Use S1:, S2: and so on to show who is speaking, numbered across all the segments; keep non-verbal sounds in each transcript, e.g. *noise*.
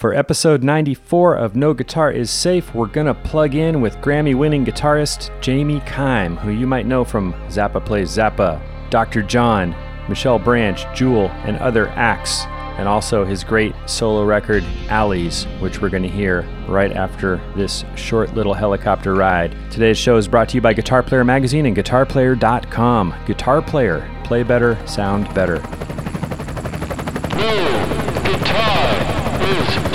S1: For episode 94 of No Guitar is Safe, we're going to plug in with Grammy winning guitarist Jamie Kime, who you might know from Zappa Plays Zappa, Dr. John, Michelle Branch, Jewel, and other acts, and also his great solo record Alleys, which we're going to hear right after this short little helicopter ride. Today's show is brought to you by Guitar Player Magazine and GuitarPlayer.com. Guitar Player, play better, sound better.
S2: No guitar is.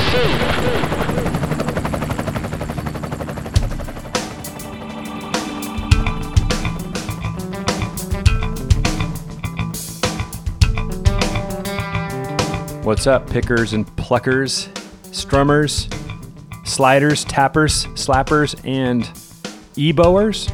S1: What's up, pickers and pluckers, strummers, sliders, tappers, slappers, and e-bowers?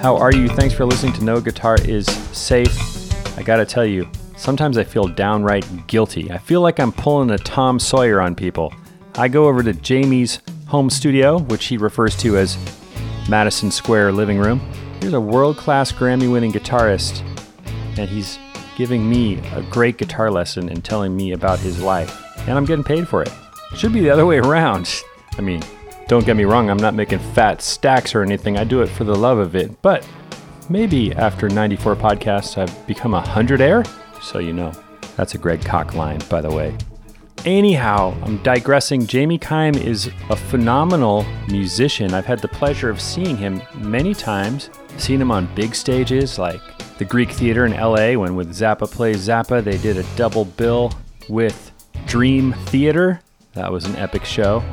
S1: How are you? Thanks for listening to No Guitar is Safe. I gotta tell you, sometimes I feel downright guilty. I feel like I'm pulling a Tom Sawyer on people. I go over to Jamie's home studio, which he refers to as Madison Square living room. Here's a world class Grammy winning guitarist, and he's giving me a great guitar lesson and telling me about his life. And I'm getting paid for it. Should be the other way around. I mean, don't get me wrong, I'm not making fat stacks or anything. I do it for the love of it. But maybe after 94 podcasts, I've become a hundred air. So you know. That's a Greg Koch line, by the way. Anyhow, I'm digressing. Jamie Kime is a phenomenal musician. I've had the pleasure of seeing him many times, seen him on big stages like the Greek Theater in LA when with Zappa Plays Zappa, they did a double bill with Dream Theater. That was an epic show.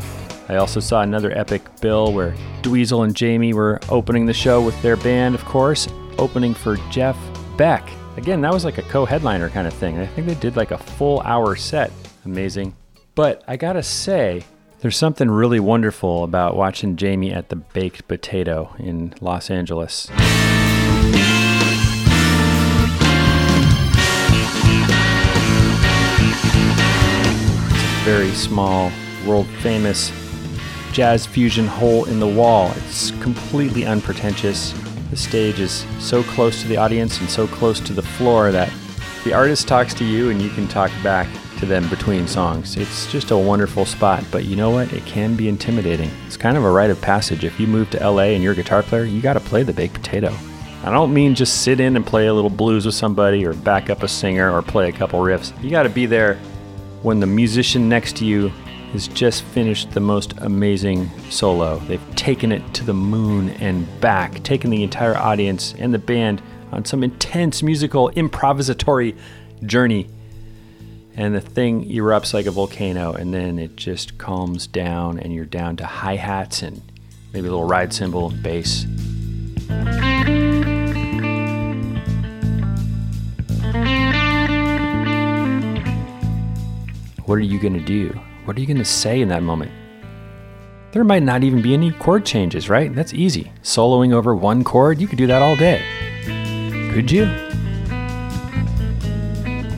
S1: I also saw another epic bill where Dweezil and Jamie were opening the show with their band, of course, opening for Jeff Beck. Again, that was like a co headliner kind of thing. I think they did like a full hour set. Amazing. But I gotta say, there's something really wonderful about watching Jamie at the Baked Potato in Los Angeles. very small, world famous jazz fusion hole in the wall. It's completely unpretentious. The stage is so close to the audience and so close to the floor that the artist talks to you and you can talk back to them between songs. It's just a wonderful spot, but you know what? It can be intimidating. It's kind of a rite of passage. If you move to LA and you're a guitar player, you got to play the baked potato. I don't mean just sit in and play a little blues with somebody or back up a singer or play a couple riffs. You got to be there when the musician next to you has just finished the most amazing solo. They've taken it to the moon and back, taken the entire audience and the band on some intense musical improvisatory journey. And the thing erupts like a volcano, and then it just calms down, and you're down to hi hats and maybe a little ride cymbal and bass. What are you going to do? What are you going to say in that moment? There might not even be any chord changes, right? That's easy. Soloing over one chord, you could do that all day. Could you?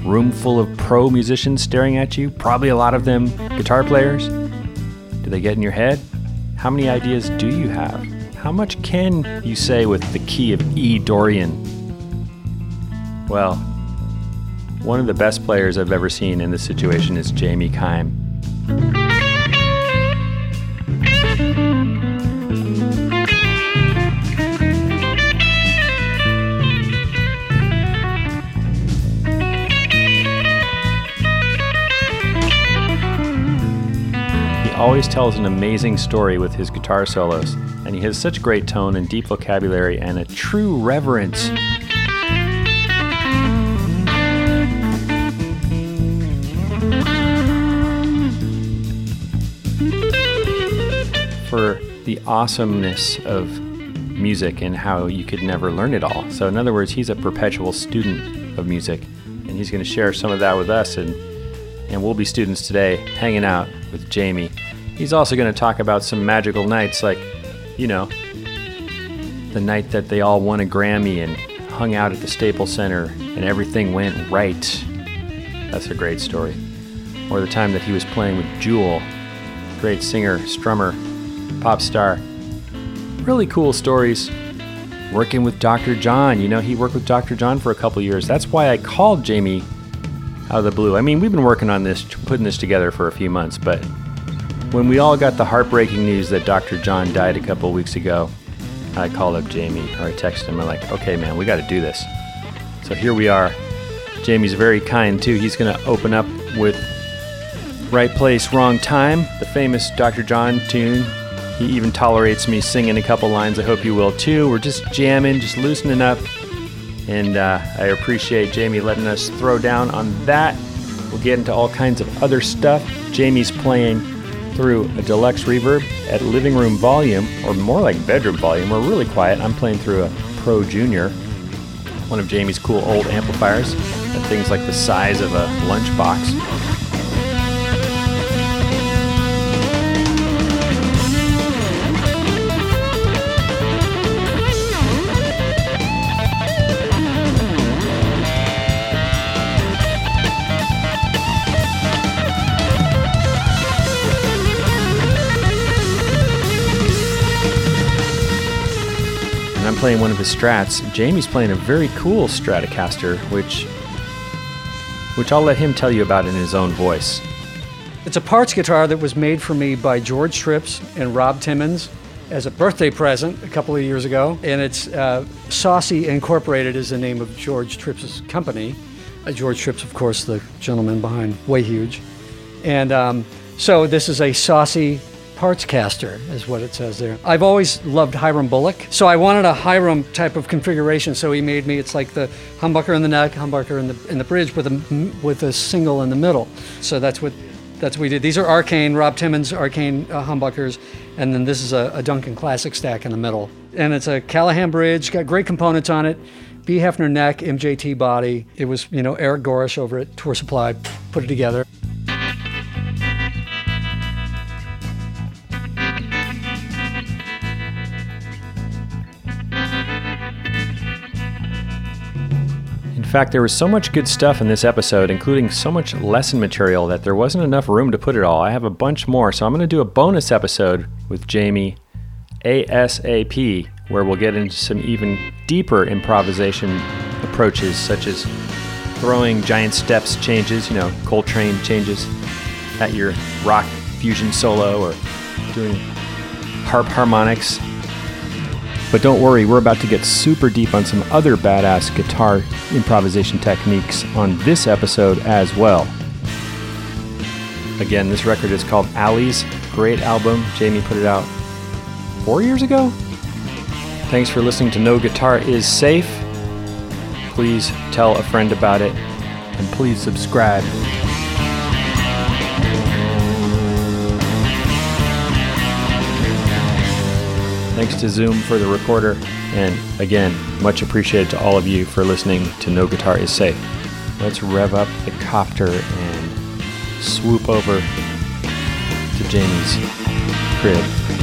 S1: Room full of pro musicians staring at you, probably a lot of them guitar players. Do they get in your head? How many ideas do you have? How much can you say with the key of E Dorian? Well, one of the best players I've ever seen in this situation is Jamie Kime. He always tells an amazing story with his guitar solos, and he has such great tone and deep vocabulary and a true reverence for the awesomeness of music and how you could never learn it all. So, in other words, he's a perpetual student of music, and he's going to share some of that with us. And, and we'll be students today hanging out with Jamie. He's also going to talk about some magical nights, like, you know, the night that they all won a Grammy and hung out at the Staples Center and everything went right. That's a great story. Or the time that he was playing with Jewel, great singer, strummer, pop star. Really cool stories. Working with Dr. John. You know, he worked with Dr. John for a couple years. That's why I called Jamie out of the blue. I mean, we've been working on this, putting this together for a few months, but when we all got the heartbreaking news that Dr. John died a couple weeks ago, I called up Jamie or I texted him. I'm like, okay, man, we got to do this. So here we are. Jamie's very kind too. He's going to open up with Right Place, Wrong Time, the famous Dr. John tune. He even tolerates me singing a couple lines. I hope you will too. We're just jamming, just loosening up. And uh, I appreciate Jamie letting us throw down on that. We'll get into all kinds of other stuff. Jamie's playing through a deluxe reverb at living room volume, or more like bedroom volume. We're really quiet. I'm playing through a Pro Junior, one of Jamie's cool old amplifiers, at things like the size of a lunchbox. Playing one of his strats. Jamie's playing a very cool Stratocaster, which which I'll let him tell you about in his own voice.
S3: It's a parts guitar that was made for me by Jeorge Tripps and Rob Timmons as a birthday present a couple of years ago. And it's uh, Saucy Incorporated is the name of Jeorge Tripps' company. Uh, Jeorge Tripps, of course, the gentleman behind Way Huge. And um, so this is a Saucy parts caster, is what it says there. I've always loved Hiram Bullock, so I wanted a Hiram type of configuration. So he made me. It's like the humbucker in the neck, humbucker in the in the bridge with a with a single in the middle. So that's what that's what we did. These are Arcane, Rob Timmons Arcane uh, humbuckers, and then this is a, a Duncan Classic stack in the middle. And it's a Callaham bridge, got great components on it. B. Hefner neck, MJT body. It was, you know, Eric Gorish over at Tour Supply put it together.
S1: Fact, there was so much good stuff in this episode, including so much lesson material, that there wasn't enough room to put it all. I have a bunch more, so I'm going to do a bonus episode with Jamie ASAP, where we'll get into some even deeper improvisation approaches, such as throwing giant steps changes, you know, Coltrane changes at your rock fusion solo, or doing harp harmonics but don't worry, we're about to get super deep on some other badass guitar improvisation techniques on this episode as well. Again, this record is called Alleys. Great album. Jamie put it out four years ago. Thanks for listening to No Guitar is Safe. Please tell a friend about it and please subscribe. Thanks to Zoom for the recorder. And again, much appreciated to all of you for listening to No Guitar is Safe. Let's rev up the copter and swoop over to Jamie's crib.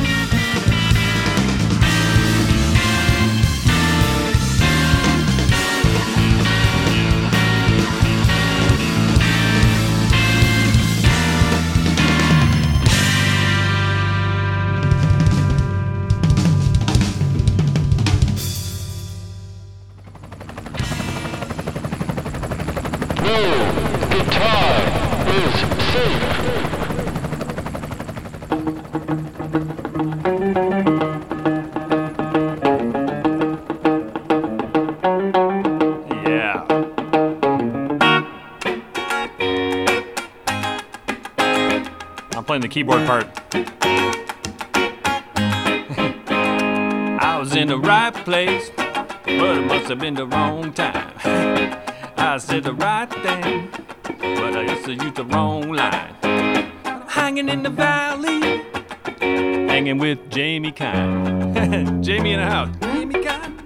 S1: Keyboard part. *laughs* I was in the right place, but it must have been the wrong time. *laughs* I said the right thing, but I guess I used the wrong line. Hanging in the valley, hanging with Jamie Kime. *laughs* Jamie in the house. Jamie Kime.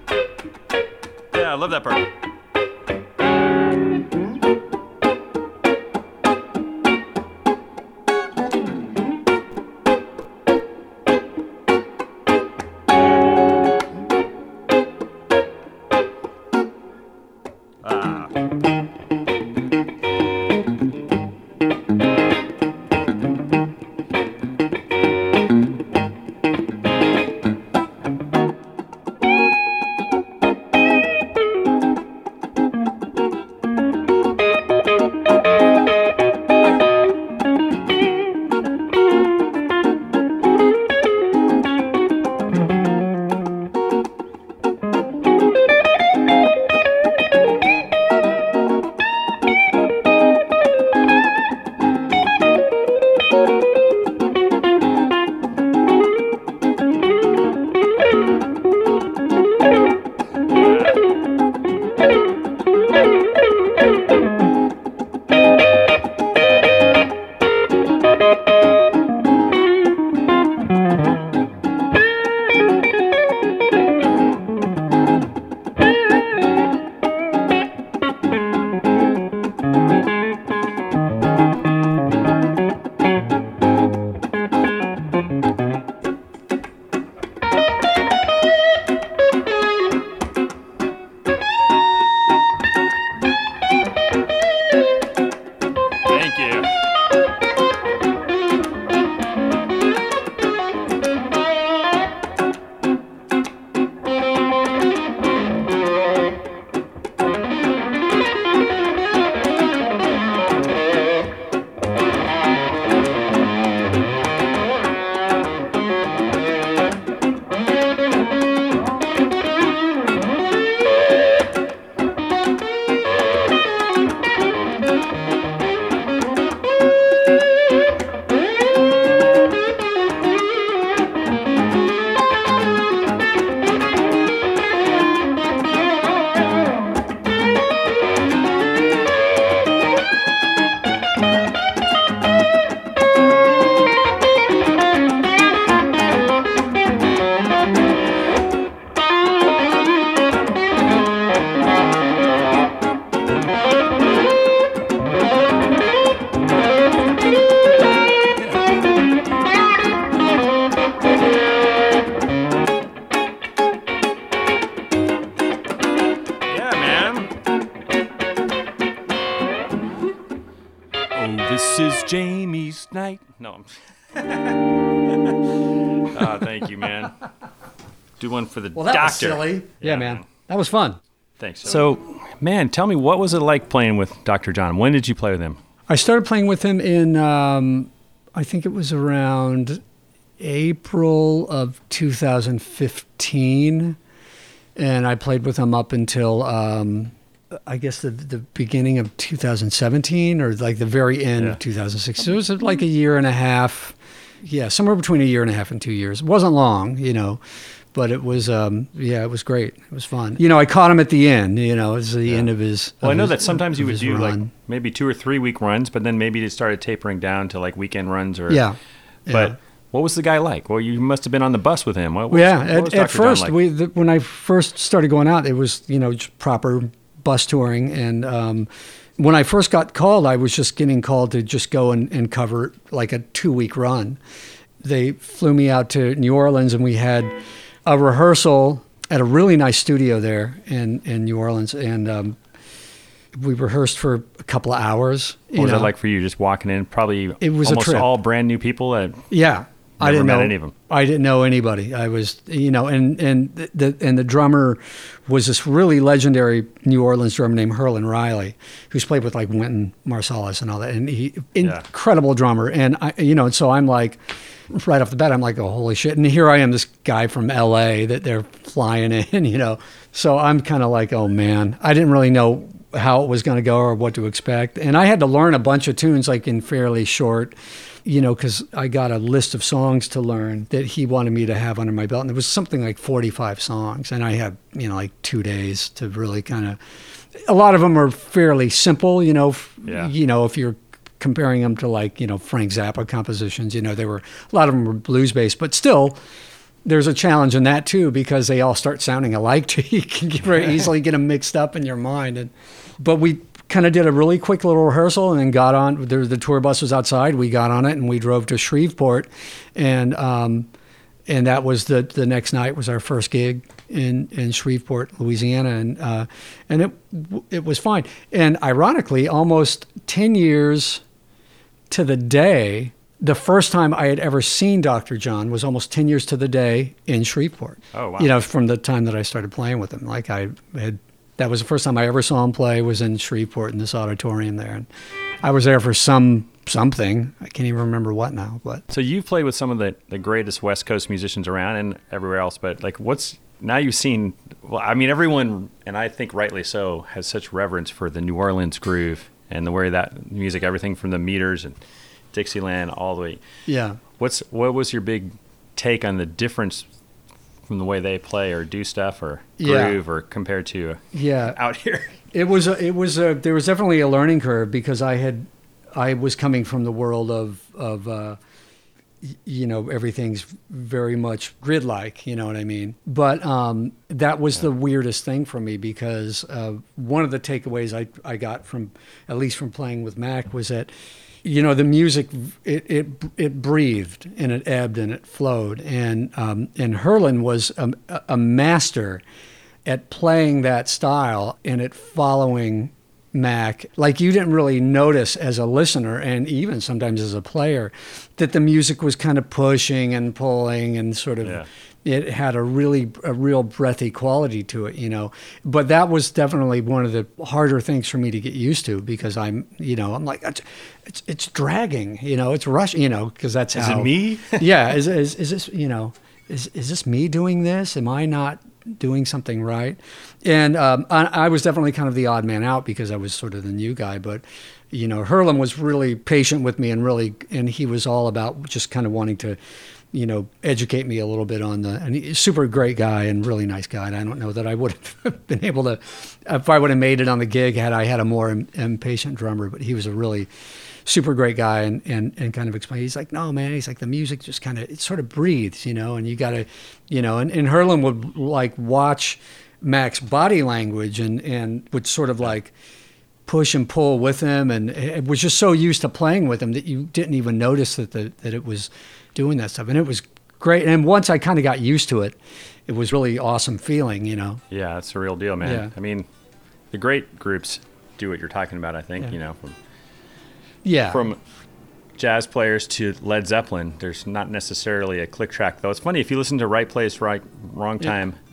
S1: Yeah, I love that part. No. oh, *laughs* thank you, man. Do one for the
S3: Well, that
S1: doctor.
S3: was silly. Yeah,
S1: Yeah,
S3: man.
S1: man.
S3: That was fun.
S1: Thanks. So, man, tell me what was it like playing with Dr. John? When did you play with him?
S3: I started playing with him in, um, I think it was around April of 2015. And I played with him up until, um, I guess, the, the beginning of 2017 or like the very end
S1: Yeah.
S3: of 2016. So it was like a year and a half. Yeah, somewhere between a year and a half and two years. It wasn't long, you know. But it was, um, yeah, it was great. It was fun. You know, I caught him at the end. You know, it was the end of his.
S1: Well, I know
S3: his-
S1: that sometimes you would do like maybe two or three week runs, but then maybe it started tapering down to like weekend runs or.
S3: Yeah. yeah.
S1: But what was the guy like? Well, you must have been on the bus with him. What was,
S3: yeah, at,
S1: was
S3: at.
S1: John
S3: first,
S1: like?
S3: we the, when I first started going out, it was you know just proper bus touring, and um, when I first got called, I was just getting called to just go and, and cover like a two week run. They flew me out to New Orleans, and we had a rehearsal at a really nice studio there in in New Orleans, and um, we rehearsed for a couple of hours.
S1: what was
S3: know.
S1: it like for you? Just walking in, probably
S3: It was a
S1: almost
S3: trip.
S1: all brand new people. That,
S3: Yeah. I didn't
S1: met
S3: know
S1: any of them.
S3: I didn't know anybody. I was, you know, and and the, the and the drummer was this really legendary New Orleans drummer named Herlin Riley, who's played with like Wynton Marsalis and all that, and he
S1: Yeah.
S3: incredible drummer. And I, you know, and so I'm like, right off the bat, I'm like, oh holy shit! And here I am, this guy from L.A. that they're flying in, *laughs* you know. So I'm kind of like, oh man, I didn't really know how it was going to go or what to expect, and I had to learn a bunch of tunes like in fairly short you know, because I got a list of songs to learn that he wanted me to have under my belt. And it was something like 45 songs. And I had, you know, like two days to really kind of, a lot of them are fairly simple, you know, f-
S1: Yeah.
S3: you know, if you're comparing them to like, you know, Frank Zappa compositions, you know, they were, a lot of them were blues based, but still, there's a challenge in that too because they all start sounding alike *laughs* to you. You can very easily get them mixed up in your mind. And but we kind of did a really quick little rehearsal and then got on. There, the tour bus was outside. We got on it and we drove to Shreveport, and um, and that was the the next night was our first gig in in Shreveport, Louisiana, and uh, and it it was fine. And ironically, almost ten years to the day, the first time I had ever seen Dr. John was almost 10 years to the day in Shreveport.
S1: Oh, wow.
S3: You know, from the time that I started playing with him. Like I had, that was the first time I ever saw him play was in Shreveport in this auditorium there. And I was there for some something. I can't even remember what now, but
S1: so you've played with some of the, the greatest West Coast musicians around and everywhere else, but like what's now you've seen well I mean everyone and I think rightly so has such reverence for the New Orleans groove and the way that music everything from the meters and Dixieland all the way
S3: yeah.
S1: what's what was your big take on the difference from the way they play or do stuff or
S3: Yeah.
S1: groove or compared to
S3: Yeah.
S1: out here *laughs*
S3: It was a, it was a, there was definitely a learning curve because I had I was coming from the world of of uh, you know everything's very much grid like you know what I mean but um, that was the weirdest thing for me because uh, one of the takeaways I I got from at least from playing with Mac was that you know the music it it it breathed and it ebbed and it flowed and um, and Herlin was a, a master at playing that style and at following Mac, like you didn't really notice as a listener and even sometimes as a player that the music was kind of pushing and pulling and sort of
S1: Yeah.
S3: It had a really a real breathy quality to it, you know. But that was definitely one of the harder things for me to get used to because I'm, you know, I'm like it's it's, it's dragging, you know, it's rushing, you know, because that's
S1: Is
S3: how
S1: it me? *laughs*
S3: yeah, is, is is this you know is is this me doing this? Am I not doing something right? And um, I, I was definitely kind of the odd man out because I was sort of the new guy, but you know, Herlin was really patient with me and really, and he was all about just kind of wanting to, you know, educate me a little bit on the, and he's a super great guy and really nice guy. And I don't know that I would have *laughs* been able to, if I would have made it on the gig had I had a more im- impatient drummer, but he was a really, super great guy and, and, and kind of explain. He's like, no, man. He's like, the music just kind of, it sort of breathes, you know, and you got to, you know, and, and Herlin would like watch Mac's body language and, and would sort of like push and pull with him. And it was just so used to playing with him that you didn't even notice that, the, that it was doing that stuff. And it was great. And once I kind of got used to it, it was really awesome feeling, you know.
S1: Yeah, it's a real deal, man.
S3: Yeah.
S1: I mean, the great groups do what you're talking about. I think
S3: Yeah.
S1: you know, from
S3: Yeah.
S1: from jazz players to Led Zeppelin. There's not necessarily a click track though. It's funny if you listen to Right Place, Right Wrong Time.
S3: yeah.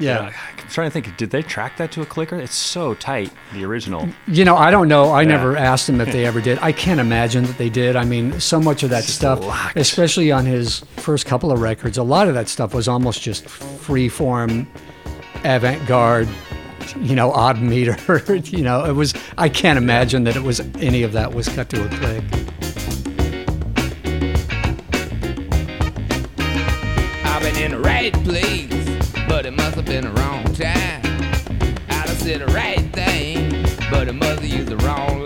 S1: I'm trying to think. Did they track that to a clicker? It's so tight. The original.
S3: You know, I don't know. I
S1: Yeah.
S3: never asked them if they ever did. I can't imagine that they did. I mean, so much of that stuff,
S1: locked.
S3: especially on his first couple of records, a lot of that stuff was almost just free form, avant garde, you know, odd meter. *laughs* you know, it was, I can't imagine that it was any of that was cut to a click.
S4: I've been in the right place, have been the wrong time. I'd have said the right thing, but must have used the wrong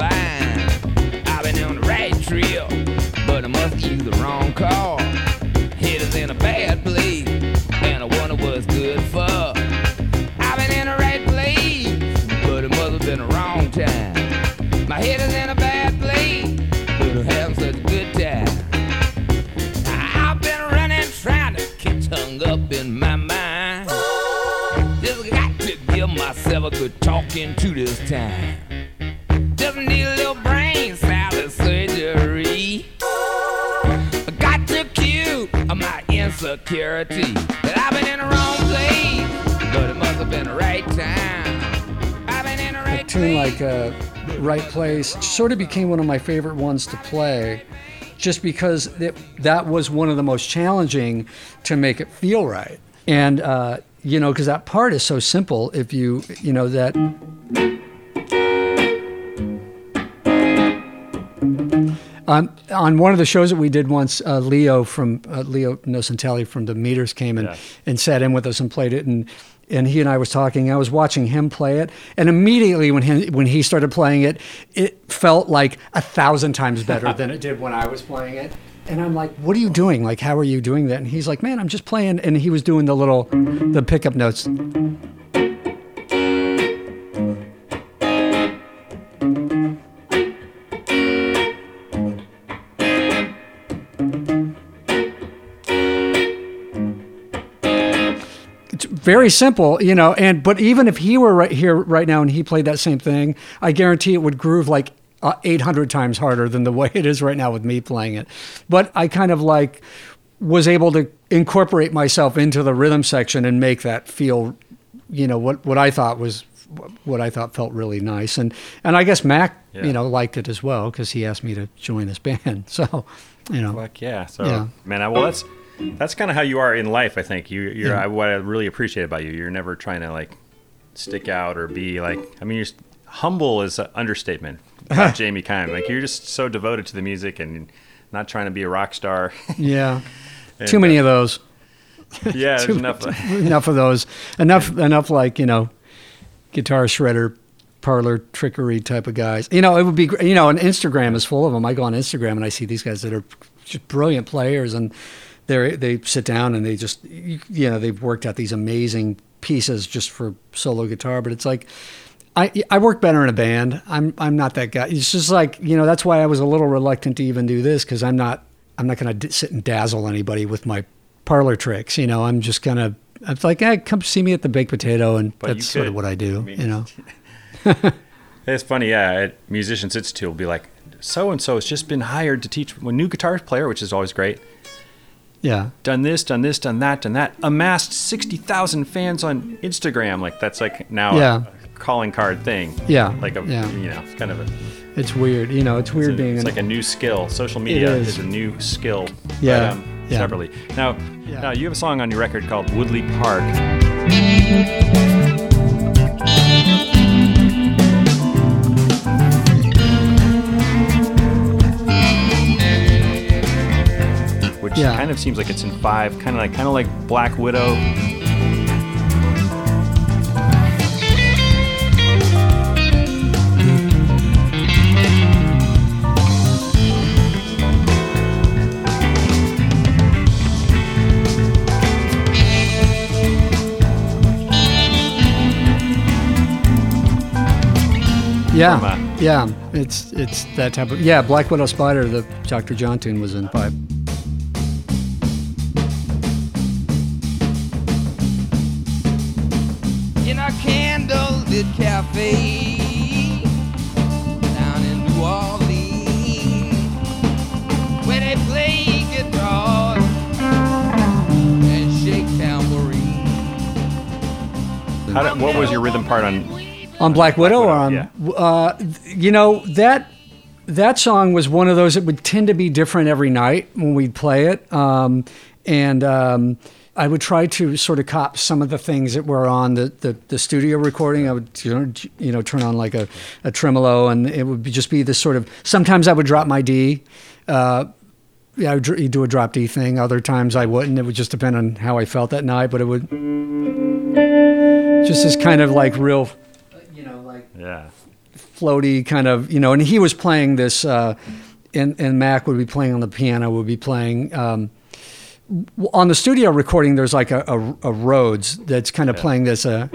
S4: that I've been in the wrong place, but it must have been the right time. I've been in the right
S3: tune like uh, Right Place sort of became one of my favorite ones to play just because it, that was one of the most challenging to make it feel right. And, uh, you know, because that part is so simple. If you, you know, that. On, on one of the shows that we did once, uh, Leo from uh, Leo Nocentelli from the Meters came and,
S1: Yeah.
S3: and sat in with us and played it, and and he and I was talking. I was watching him play it, and immediately when he when he started playing it, it felt like a thousand times better than it did when I was playing it. And I'm like, "What are you doing? Like, how are you doing that?" And he's like, "Man, I'm just playing." And he was doing the little the pickup notes. Very simple, you know. And but even if he were right here right now and he played that same thing, I guarantee it would groove like uh, 800 times harder than the way it is right now with me playing it. But I kind of like was able to incorporate myself into the rhythm section and make that feel, you know, what what I thought was what I thought felt really nice. And and I guess Mac,
S1: Yeah.
S3: you know, liked it as well because he asked me to join this band. *laughs* So, you know,
S1: Fuck yeah. So
S3: Yeah.
S1: man, I, well that's that's kind of how you are in life. I think you you're
S3: Yeah.
S1: I, what I really appreciate about you. You're never trying to like stick out or be like. I mean, you're humble is an understatement. *laughs* About Jamie Kime, like you're just so devoted to the music and not trying to be a rock star. *laughs*
S3: yeah.
S1: And,
S3: Too many
S1: uh,
S3: of those. *laughs*
S1: Yeah,
S3: Too-
S1: enough.
S3: enough of those. Enough enough like, you know, guitar shredder parlor trickery type of guys. You know, it would be you know, and Instagram is full of them. I go on Instagram and I see these guys that are just brilliant players and they they sit down and they just you know, they've worked out these amazing pieces just for solo guitar, but it's like I, I work better in a band. I'm I'm not that guy. It's just like you know that's why I was a little reluctant to even do this because I'm not I'm not going to d- sit and dazzle anybody with my parlor tricks. You know, I'm just kind of I'm like, hey, come see me at the Baked Potato, and
S1: But
S3: that's sort of what I do.
S1: I mean,
S3: you know, *laughs*
S1: It's funny, yeah. At Musicians Institute will be like, so and so has just been hired to teach a new guitar player, which is always great.
S3: Yeah,
S1: Done this, done this, done that, done that. Amassed sixty thousand fans on Instagram. Like that's like now
S3: Yeah.
S1: a calling card thing.
S3: Yeah,
S1: Like a
S3: yeah.
S1: you know, it's kind of a
S3: it's weird. You know, it's weird
S1: it's, a-
S3: being
S1: it's
S3: an,
S1: like a new skill. Social media
S3: is.
S1: is. a new skill.
S3: Yeah,
S1: But, um,
S3: yeah.
S1: Separately. Now,
S3: Yeah.
S1: now you have a song on your record called Woodley Park. Which
S3: Yeah.
S1: kind of seems like it's in five, kind of like kind of like Black Widow.
S3: yeah,
S1: uh,
S3: yeah. It's it's that type of yeah. Black Widow Spider, the Dr. John tune was in five.
S4: candlelit cafe down in New Orleans where they play guitar and shake tambourine.
S1: How did, what was your rhythm part on?
S3: On Black Widow, or on
S1: yeah.
S3: uh, you know that that song was one of those that would tend to be different every night when we'd play it, um, and. Um, I would try to sort of cop some of the things that were on the, the, the studio recording. I would you know, you know turn on like a, a tremolo, and it would be, just be this sort of. Sometimes I would drop my D. Uh, yeah, I would do a drop D thing. Other times I wouldn't. It would just depend on how I felt that night. But it would just this kind of like real, you know, like
S1: Yeah.
S3: floaty kind of, you know. And he was playing this, uh, and and Mac would be playing on the piano. Would be playing. Um, on the studio recording, there's like a, a, a Rhodes that's kind of playing this. Uh,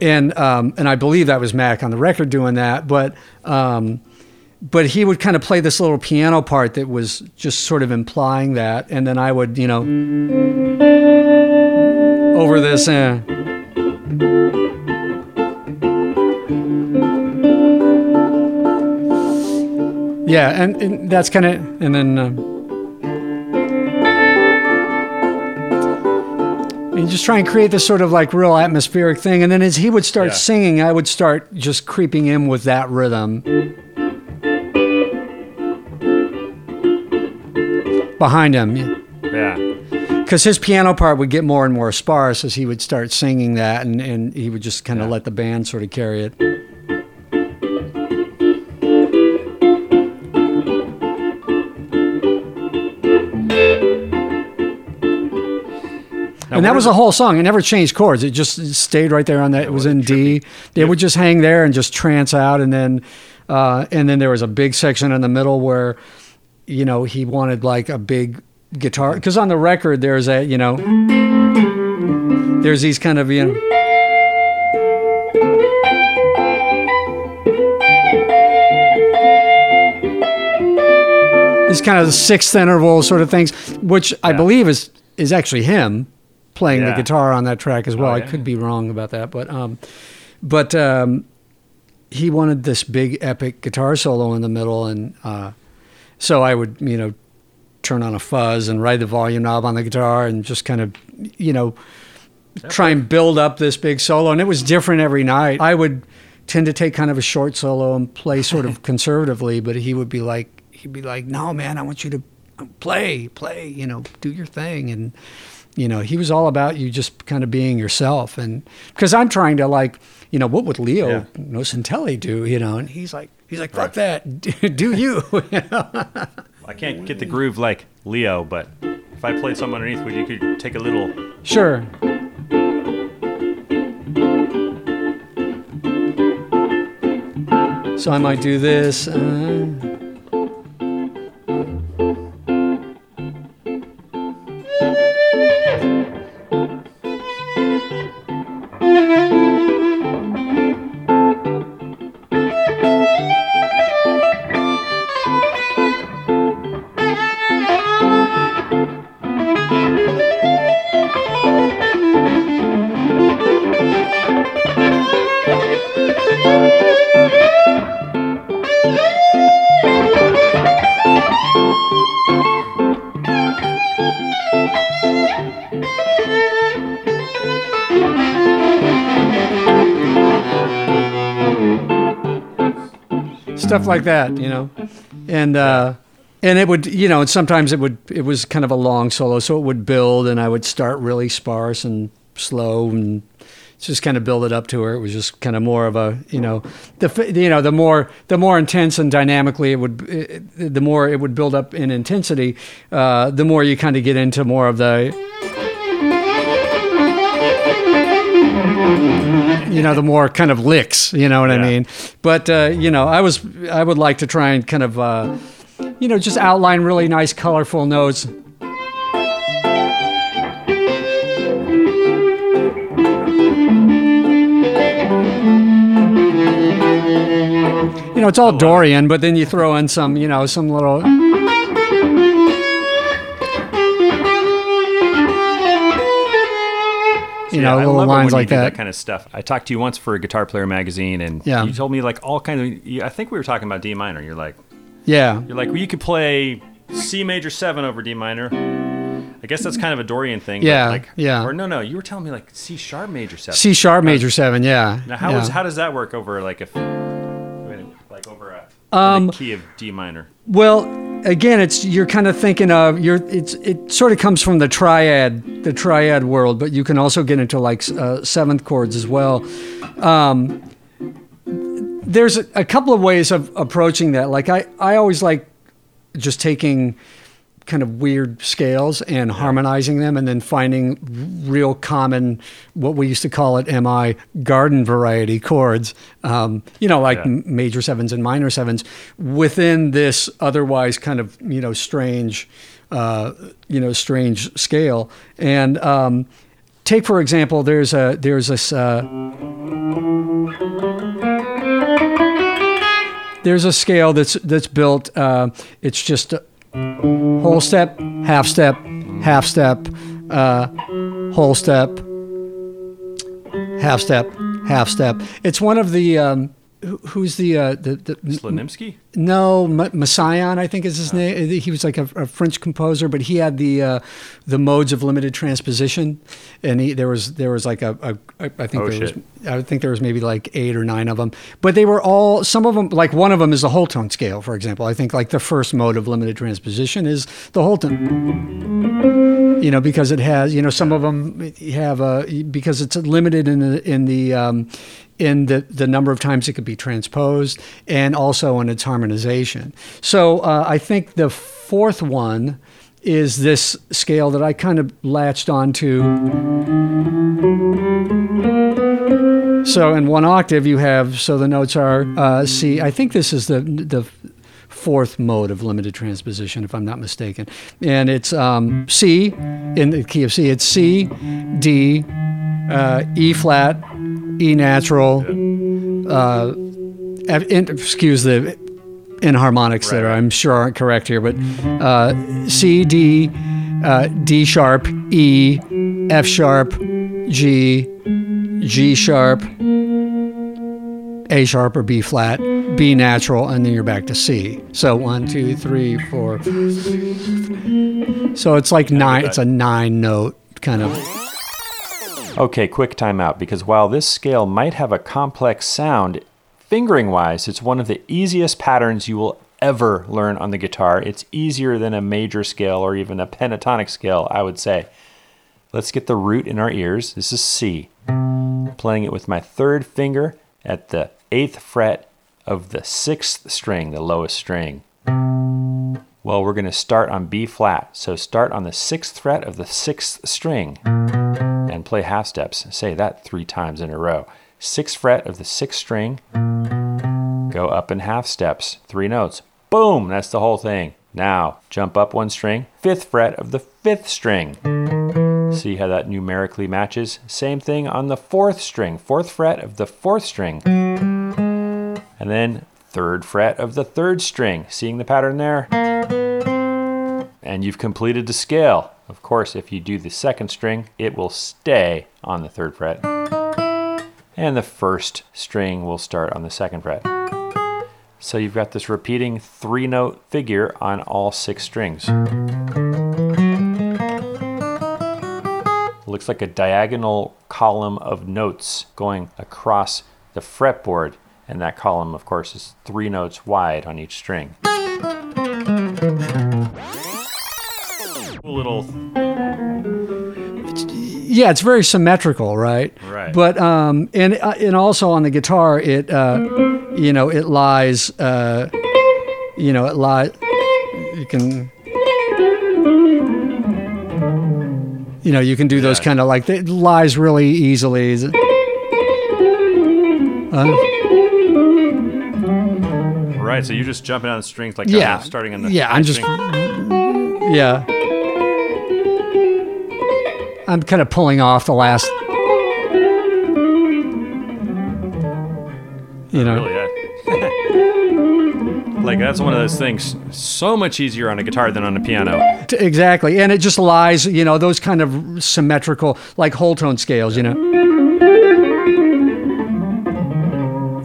S3: and um, and I believe that was Mac on the record doing that, but um, but he would kind of play this little piano part that was just sort of implying that, and then I would you know over this. Uh, yeah, and, and that's kind of and then. Um, and just try and create this sort of like real atmospheric thing. And then as he would start
S1: Yeah.
S3: singing, I would start just creeping in with that rhythm. Behind him.
S1: Yeah.
S3: Because his piano part would get more and more sparse as he would start singing that, and, and he would just kind of
S1: Yeah.
S3: let the band sort of carry it. And that was the whole song. It never changed chords. It just stayed right there on that. It was in D. It would just hang there and just trance out, and then, uh, and then there was a big section in the middle where, you know, he wanted like a big guitar because on the record there's a you know, there's these kind of you know. These kind of sixth interval sort of things, which I
S1: Yeah.
S3: believe is is actually him playing the guitar on that track as well.
S1: Oh,
S3: I could be wrong about that, but um, but um, he wanted this big epic guitar solo in the middle, and uh, so I would you know turn on a fuzz and ride the volume knob on the guitar and just kind of you know try and build up this big solo, and it was different every night. I would tend to take kind of a short solo and play sort of *laughs* conservatively, but he would be like he'd be like, "No, man, I want you to play, play, you know, do your thing." And you know, he was all about you just kind of being yourself. And because I'm trying to like, you know, what would Leo
S1: Yeah.
S3: Nocentelli do? You know, and he's like, he's like, fuck that, *laughs* do you? *laughs* you know?
S1: I can't get the groove like Leo, but if I played something underneath, would you could take a little?
S3: Sure. So I might do this. Uh, like that, you know, and uh, and it would, you know, and sometimes it would, it was kind of a long solo, so it would build, and I would start really sparse and slow, and just kind of build it up to where it was just kind of more of a, you know, the you know the more the more intense and dynamically it would, it, the more it would build up in intensity, uh, the more you kind of get into more of the. You know the more kind of licks you know what i mean? But uh, you know i was i would like to try and kind of uh, you know just outline really nice colorful notes. You know it's all dorian but then you throw in some you know some little you know
S1: I
S3: little
S1: love it when
S3: lines
S1: you
S3: like
S1: do
S3: that
S1: kind of stuff. I talked to you once for a Guitar Player magazine, and
S3: Yeah.
S1: you told me like all kind of. I think we were talking about D minor. You're like,
S3: yeah
S1: you're like, well, you could play C major seven over D minor. I guess that's kind of a Dorian thing.
S3: Yeah,
S1: like,
S3: yeah.
S1: Or no, no, you were telling me like C sharp major seven.
S3: C sharp major seven. Yeah.
S1: Now, how
S3: yeah.
S1: is- how does that work over like if like over a
S3: Um,
S1: the key of D minor?
S3: Well, again, it's you're kind of thinking of you're it's it sort of comes from the triad the triad world, but you can also get into like uh, seventh chords as well. Um, there's a, a couple of ways of approaching that. Like I I always like just taking kind of weird scales and harmonizing them and then finding real common what we used to call it mi garden variety chords um, you know like
S1: Yeah.
S3: major sevens and minor sevens within this otherwise kind of you know strange uh, you know strange scale and um, take for example there's a there's this uh, there's a scale that's that's built. Uh, it's just whole step, half step, half step, uh, whole step, half step, half step. It's one of the um, who's the uh, the, the
S1: Slonimsky?
S3: no, M- Messiaen, I think is his name. He was like a, a French composer, but he had the uh, the modes of limited transposition, and he, there was there was like a, a I I think
S1: Oh,
S3: there
S1: shit.
S3: was I think there was maybe like eight or nine of them, but they were all some of them like one of them is the whole tone scale, for example. I think like the first mode of limited transposition is the whole tone. You know, because it has you know some of them have a because it's limited in the in the um, in the, the number of times it could be transposed and also in its harmonization. So uh, I think the fourth one is this scale that I kind of latched onto. So in one octave you have so the notes are uh, C. I think this is the the fourth mode of limited transposition, if I'm not mistaken, and it's um, C in the key of C. It's C, D, uh, E flat, E natural. Uh, in, excuse the enharmonics that are. I'm sure aren't correct here, but uh, C, D, uh, D sharp, E, F sharp, G, G sharp, A sharp or B flat, B natural, and then you're back to C. So one, two, three, four. So it's like nine. It's a nine note kind of.
S1: Okay, quick timeout because while this scale might have a complex sound, fingering wise, it's one of the easiest patterns you will ever learn on the guitar. It's easier than a major scale or even a pentatonic scale, I would say. Let's get the root in our ears. This is C. Playing it with my third finger at the eighth fret of the sixth string, the lowest string. Well, we're going to start on B flat. So start on the sixth fret of the sixth string and play half steps. Say that three times in a row. Sixth fret of the sixth string, go up in half steps, three notes. Boom, that's the whole thing. Now, jump up one string, fifth fret of the fifth string. See how that numerically matches? Same thing on the fourth string, fourth fret of the fourth string. And then third fret of the third string. Seeing the pattern there? And you've completed the scale. Of course, if you do the second string, it will stay on the third fret. And the first string will start on the second fret. So you've got this repeating three note figure on all six strings. Looks like a diagonal column of notes going across the fretboard, and that column, of course, is three notes wide on each string. Little
S3: Yeah, it's very symmetrical, right?
S1: Right.
S3: But um, and uh, and also on the guitar, it uh, you know it lies, uh, you know it lies. You can. You know, you can do those kind of like it lies really easily. Uh,
S1: right, so you're mm. just jumping on the strings like
S3: yeah,
S1: starting on the
S3: yeah. I'm just
S1: string.
S3: yeah. I'm kind of pulling off the last. Oh, you know.
S1: Really, yeah. *laughs* like that's one of those things. So much easier on a guitar than on a piano.
S3: Exactly. And it just lies, you know, those kind of symmetrical, like whole tone scales, you know.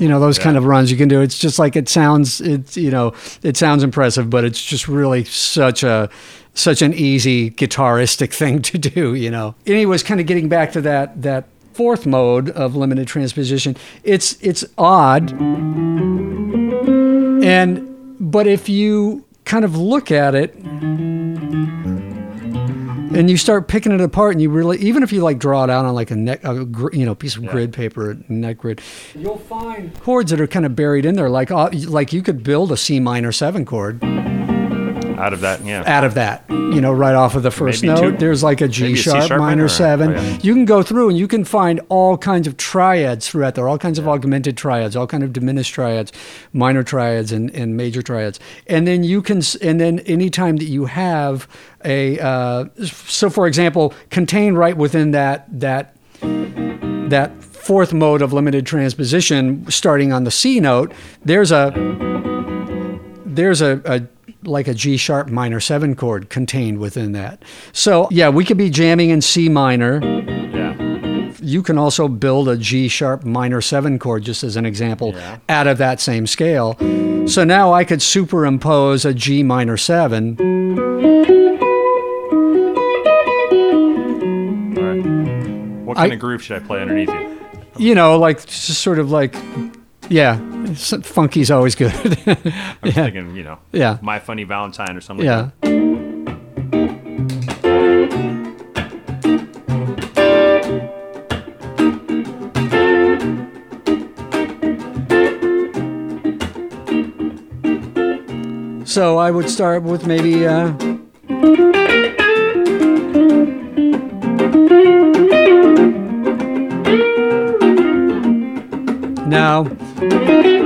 S3: You know those
S1: Yeah.
S3: kind of runs you can do. It's just like it sounds. It's you know it sounds impressive, but it's just really such a such an easy guitaristic *laughs* thing to do. You know. Anyways, kind of getting back to that that fourth mode of limited transposition. It's it's odd, and but if you kind of look at it and you start picking it apart and you really even if you like draw it out on like a neck a, gr- you know piece of grid paper a neck grid you'll find chords that are kind of buried in there. Like uh, like you could build a c minor 7 chord
S1: Out of that, yeah.
S3: out of that you know right off of the first
S1: Maybe
S3: note
S1: two-
S3: there's like a G
S1: maybe a C
S3: sharp
S1: sharp minor or-
S3: 7
S1: oh, yeah.
S3: you can go through and you can find all kinds of triads throughout there all kinds of augmented triads all kind of diminished triads minor triads and, and major triads and then you can and then anytime that you have a uh, so for example contained right within that that that fourth mode of limited transposition starting on the C note there's a there's a, a like a G sharp minor 7 chord contained within that. So, yeah, we could be jamming in C minor.
S1: Yeah.
S3: You can also build a G sharp minor 7 chord just as an example
S1: Yeah.
S3: out of that same scale. So now I could superimpose a G minor 7
S1: All right. What kind
S3: I-
S1: of groove should I play underneath you?
S3: you know, like just sort of like yeah, funky's always good. *laughs*
S1: I'm
S3: yeah.
S1: thinking, you know,
S3: Yeah.
S1: My Funny Valentine or something.
S3: Yeah.
S1: Like that.
S3: So I would start with maybe uh Now
S1: Yeah.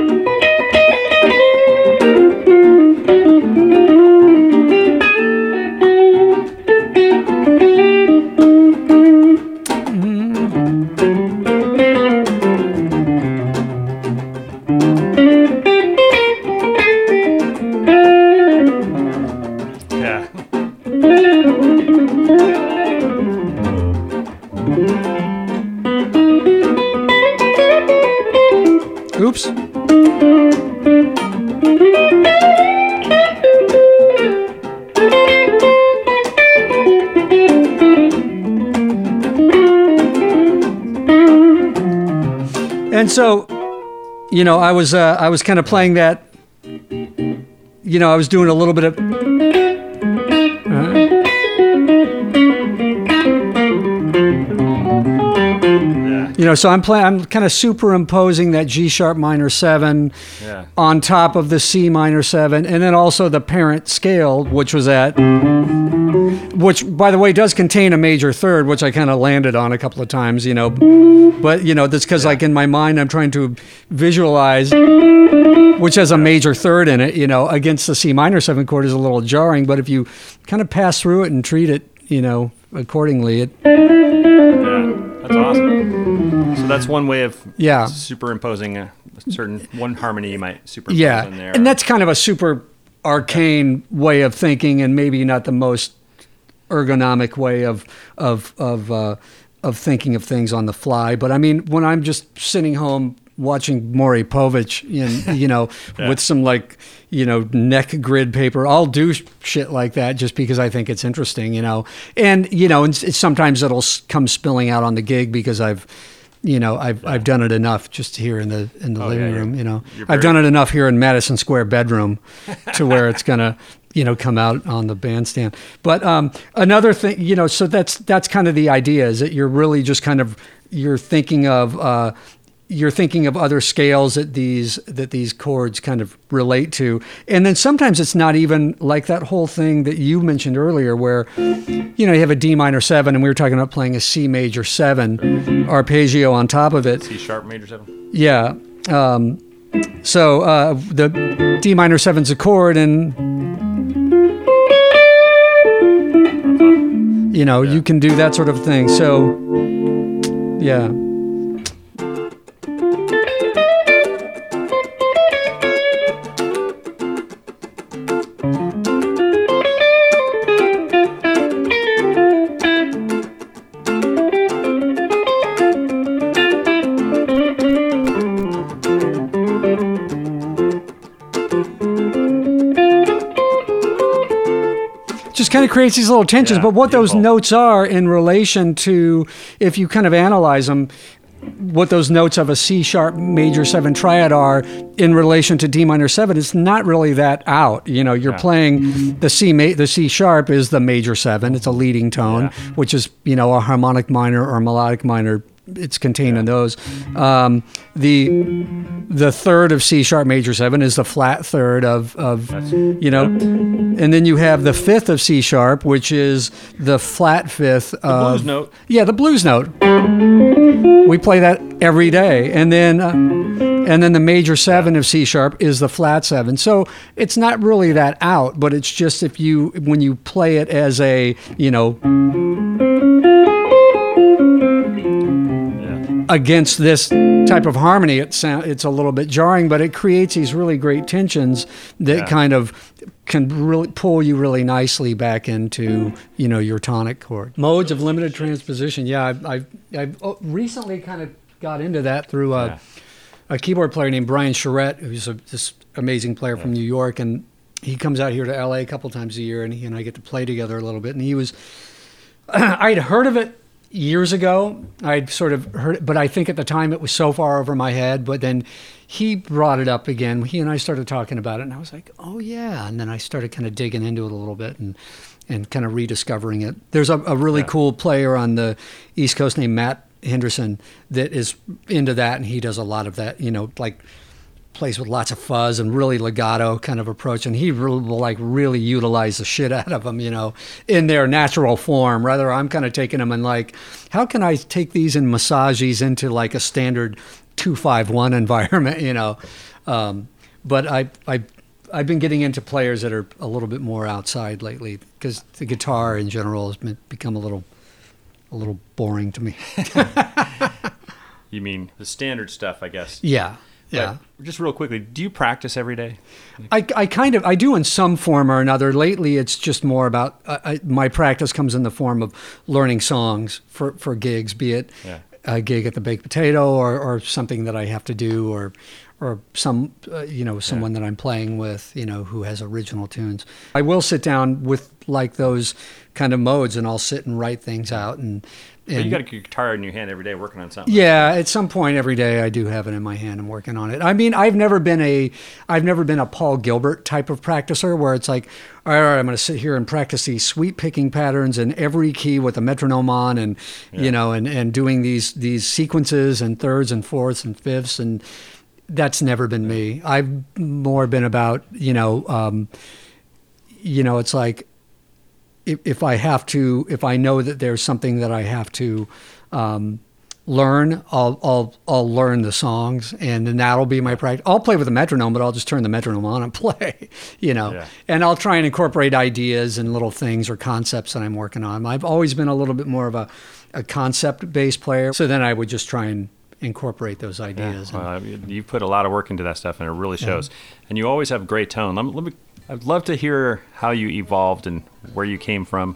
S3: And so, you know, I was uh, I was kind of playing that. You know, I was doing a little bit of.
S1: Yeah.
S3: You know, so I'm playing. I'm kind of superimposing that G sharp minor seven
S1: Yeah.
S3: On top of the C minor seven, and then also the parent scale, which was at, which by the way does contain a major third, which I kind of landed on a couple of times. You know, but you know that's because like in my mind I'm trying to visualize, which has a major third in it. You know, against the C minor seven chord is a little jarring, but if you kind of pass through it and treat it, you know, accordingly, it
S1: Yeah. That's awesome. So that's one way of
S3: Yeah.
S1: superimposing a certain one harmony you might superimpose
S3: yeah,
S1: in there.
S3: and that's kind of a super arcane way of thinking, and maybe not the most ergonomic way of of of uh, of thinking of things on the fly. But I mean, when I'm just sitting home watching Maury Povich, in, *laughs* you know,
S1: Yeah.
S3: with some like you know neck grid paper, I'll do shit like that just because I think it's interesting, you know. And you know, and sometimes it'll come spilling out on the gig because I've. You know, I've I've done it enough just here in the in the
S1: Oh,
S3: living
S1: yeah,
S3: room. You know, I've done it enough here in Madison Square bedroom to where it's gonna, *laughs* you know, come out on the bandstand. But um, another thing, you know, so that's that's kind of the idea is that you're really just kind of you're thinking of uh, you're thinking of other scales that these that these chords kind of relate to, and then sometimes it's not even like that whole thing that you mentioned earlier, where you know you have a D minor seven, and we were talking about playing a C major seven arpeggio on top of it.
S1: C sharp major seven.
S3: Yeah. Um, so uh, the D minor seven's a chord, and you know you can do that sort of thing. So yeah. Just kind of creates these little tensions.
S1: Yeah,
S3: but what those notes are in relation to, if you kind of analyze them, what those notes of a C sharp major seven triad are in relation to D minor seven, it's not really that out. You know, you're
S1: Yeah.
S3: playing the C ma- the C sharp is the major seven. It's a leading tone,
S1: Yeah.
S3: which is you know a harmonic minor or melodic minor. It's contained in those. Um, the the third of C sharp major seven is the flat third of of you know, and then you have the fifth of C sharp, which is the flat fifth.
S1: The
S3: of,
S1: blues note.
S3: yeah, the blues note. We play that every day, and then uh, and then the major seven of C sharp is the flat seven. So it's not really that out, but it's just if you when you play it as a you know against this type of harmony, it sound, it's a little bit jarring, but it creates these really great tensions that
S1: Yeah.
S3: kind of can really pull you really nicely back into you know your tonic chord. Modes of limited transposition. Yeah, I've, I've, I've oh, recently kind of got into that through a,
S1: Yeah.
S3: a keyboard player named Brian Charette, who's a, this amazing player from New York, and he comes out here to LA a couple times a year, and he and I get to play together a little bit. And he was *clears throat* I'd heard of it years ago. I'd sort of heard it, but I think at the time it was so far over my head. But then he brought it up again. He and I started talking about it, and I was like, oh, yeah. And then I started kind of digging into it a little bit and, and kind of rediscovering it. There's a, a really
S1: Yeah.
S3: cool player on the East Coast named Matt Henderson that is into that, and he does a lot of that, you know, like plays with lots of fuzz and really legato kind of approach and he really will like really utilize the shit *laughs* out of them you know in their natural form rather i'm kind of taking them and like how can i take these and massage these into like a standard 251 *laughs* environment you know um, but i i I've been getting into players that are a little bit more outside lately because the guitar in general has been, become a little, a little boring to me. *laughs*
S1: You mean the standard stuff, I guess.
S3: Yeah,
S1: But
S3: yeah.
S1: just real quickly, do you practice every day?
S3: I, I kind of I do in some form or another. Lately, it's just more about uh, I, my practice comes in the form of learning songs for, for gigs, be it
S1: Yeah.
S3: a gig at the Baked Potato or, or something that I have to do or or some uh, you know someone that I'm playing with you know who has original tunes. I will sit down with like those kind of modes and I'll sit and write things out and.
S1: But you got a guitar in your hand every day working on something.
S3: yeah, at some point every day I do have it in my hand. I'm working on it. I mean, I've never been a I've never been a Paul Gilbert type of practicer where it's like, all right, all right I'm going to sit here and practice these sweep picking patterns in every key with a metronome on and you know and and doing these these sequences and thirds and fourths and fifths and that's never been me. I've more been about, you know, um, you know, it's like if, if I have to, if I know that there's something that I have to um, learn, I'll, I'll, I'll learn the songs and then that'll be my practice. I'll play with a metronome, but I'll just turn the metronome on and *laughs* play, you know,
S1: Yeah.
S3: and I'll try and incorporate ideas and little things or concepts that I'm working on. I've always been a little bit more of a, a concept based player. So then I would just try and incorporate those
S1: Yeah,
S3: ideas.
S1: well, I you put a lot of work into that stuff, and it really shows. And you always have great tone. Let me, let me, I'd love to hear how you evolved and where you came from.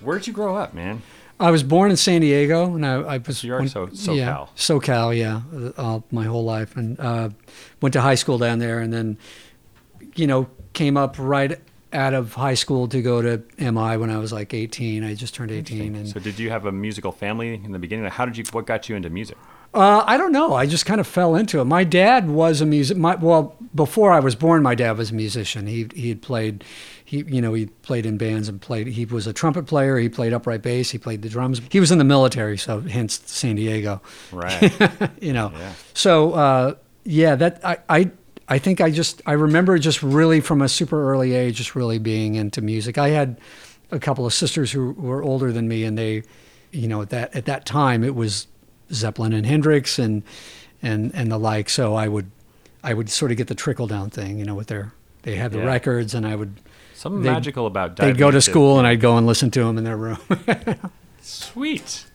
S1: Where'd you grow up, man?
S3: I was born in San Diego, and I, I was.
S1: So you are so- SoCal.
S3: Yeah, SoCal, yeah, uh, my whole life, and uh, went to high school down there, and then, you know, came up right out of high school to go to MI when I was like 18. I just turned 18, and
S1: So did you have a musical family in the beginning? How did you? What got you into music?
S3: Uh, I don't know. I just kind of fell into it. My dad was a music. My, well, before I was born, my dad was a musician. He he had played, he you know he played in bands and played. He was a trumpet player. He played upright bass. He played the drums. He was in the military, so hence San Diego.
S1: Right. *laughs*
S3: you know.
S1: Yeah.
S3: So uh, yeah, that I, I I think I just I remember just really from a super early age, just really being into music. I had a couple of sisters who were older than me, and they, you know, at that at that time it was Zeppelin and Hendrix and and and the like. So I would I would sort of get the trickle down thing, you know, with their they had the
S1: Yeah.
S3: records, and I would
S1: Something
S3: They'd-
S1: magical about
S3: they'd go to school, and I'd go and listen to them in their room. *laughs*
S1: Sweet.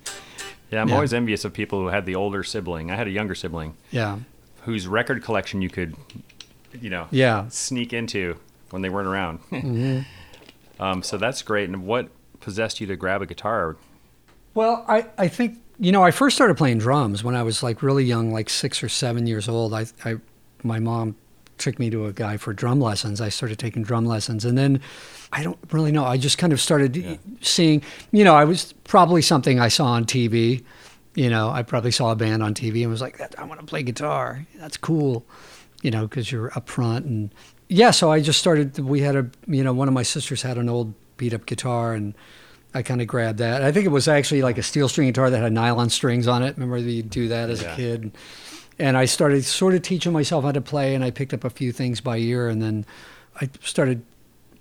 S1: Yeah, I'm
S3: Yeah.
S1: always envious of people who had the older sibling. I had a younger sibling
S3: yeah,
S1: whose record collection you could, you know,
S3: yeah.
S1: sneak into when they weren't around. *laughs*
S3: Mm-hmm.
S1: um, so that's great. And what possessed you to grab a guitar?
S3: Well, I, I think, you know, I first started playing drums when I was like really young, like six or seven years old. I, I my mom took me to a guy for drum lessons. I started taking drum lessons, and then I don't really know. I just kind of started seeing. You know, I was probably something I saw on TV. You know, I probably saw a band on TV and was like, "I want to play guitar. That's cool." You know, because you're up front and yeah. So I just started. We had a you know one of my sisters had an old beat up guitar and. I kind of grabbed that. I think it was actually like a steel string guitar that had nylon strings on it. Remember you do that as
S1: Yeah.
S3: a kid? and I started sort of teaching myself how to play, and I picked up a few things by ear, and then I started.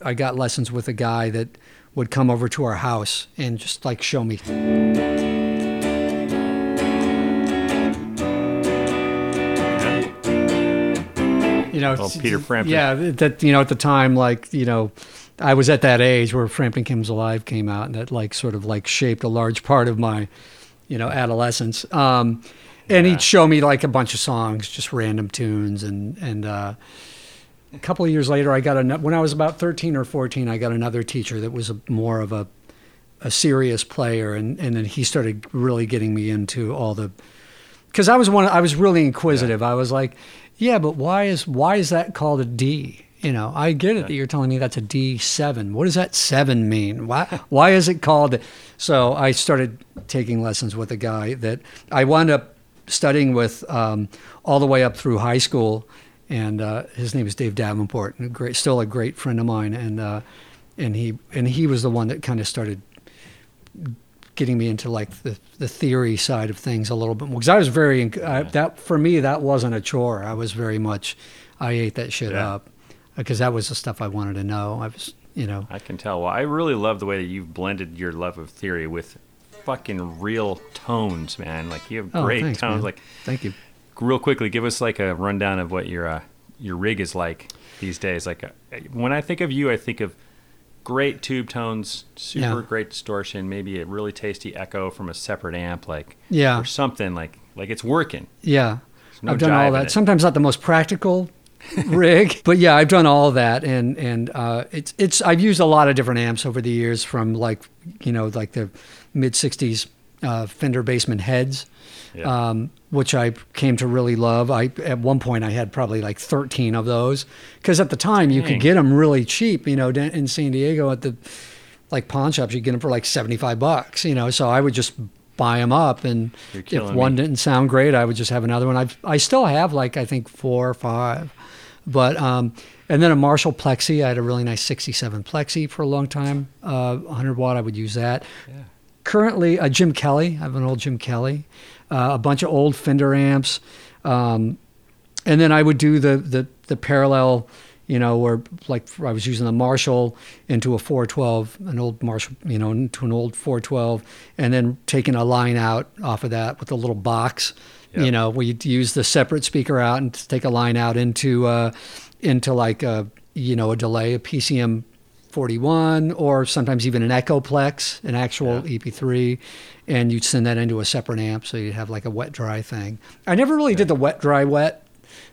S3: I got lessons with a guy that would come over to our house and just like show me. You know, oh,
S1: Well, Peter Frampton.
S3: Yeah, that you know at the time, like you know, I was at that age where Frampton Comes Alive came out, and that like sort of like shaped a large part of my, you know, adolescence. Um, and
S1: Yeah.
S3: he'd show me like a bunch of songs, just random tunes, and and uh, a couple of years later, I got a when I was about thirteen or fourteen, I got another teacher that was a, more of a a serious player, and and then he started really getting me into all the because I was one I was really inquisitive. I was like, yeah, but why is why is that called a D? You know, I get it that you're telling me that's a D seven. What does that seven mean? Why why is it called? So I started taking lessons with a guy that I wound up studying with um, all the way up through high school, and uh, his name is Dave Davenport, and a great, still a great friend of mine, and uh, and he and he was the one that kind of started getting me into like the, the theory side of things a little bit more because I was very I, that for me that wasn't a chore I was very much I ate that shit
S1: Yeah.
S3: up because that was the stuff I wanted to know I was you know
S1: I can tell. Well, I really love the way that you've blended your love of theory with fucking real tones, man. Like you have
S3: Oh,
S1: great
S3: thanks,
S1: tones.
S3: man.
S1: Like
S3: thank you
S1: real quickly, give us like a rundown of what your uh, your rig is like these days. Like uh, when I think of you, I think of great tube tones, super
S3: Yeah.
S1: great distortion, maybe a really tasty echo from a separate amp, like
S3: Yeah.
S1: or something like like it's working.
S3: yeah
S1: no
S3: I've done all that sometimes not the most practical *laughs* rig but yeah I've done all that and and uh, it's it's I've used a lot of different amps over the years from like you know like the mid 60s uh, Fender Bassman heads
S1: Yeah.
S3: um, which I came to really love. I at one point I had probably like 13 of those because at the time you could get them really cheap. You know, in San Diego at the like pawn shops, you get them for like 75 bucks. You know, so I would just buy them up, and if one
S1: me.
S3: didn't sound great, I would just have another one. I I still have like I think four or five, but um, and then a Marshall Plexi. I had a really nice 67 Plexi for a long time. Uh, 100 watt. I would use that currently a Jim Kelly. I have an old Jim Kelly, uh, a bunch of old Fender amps, um, and then I would do the the the parallel. You know, where like I was using the Marshall into a 412, an old Marshall, you know, into an old 412, and then taking a line out off of that with a little box.
S1: Yep.
S3: You know, where you use the separate speaker out and take a line out into uh, into like a you know a delay, a PCM 41 or sometimes even an Echoplex, an actual
S1: Yeah.
S3: EP3, and you'd send that into a separate amp so you'd have like a wet dry thing. I never really did the wet dry wet,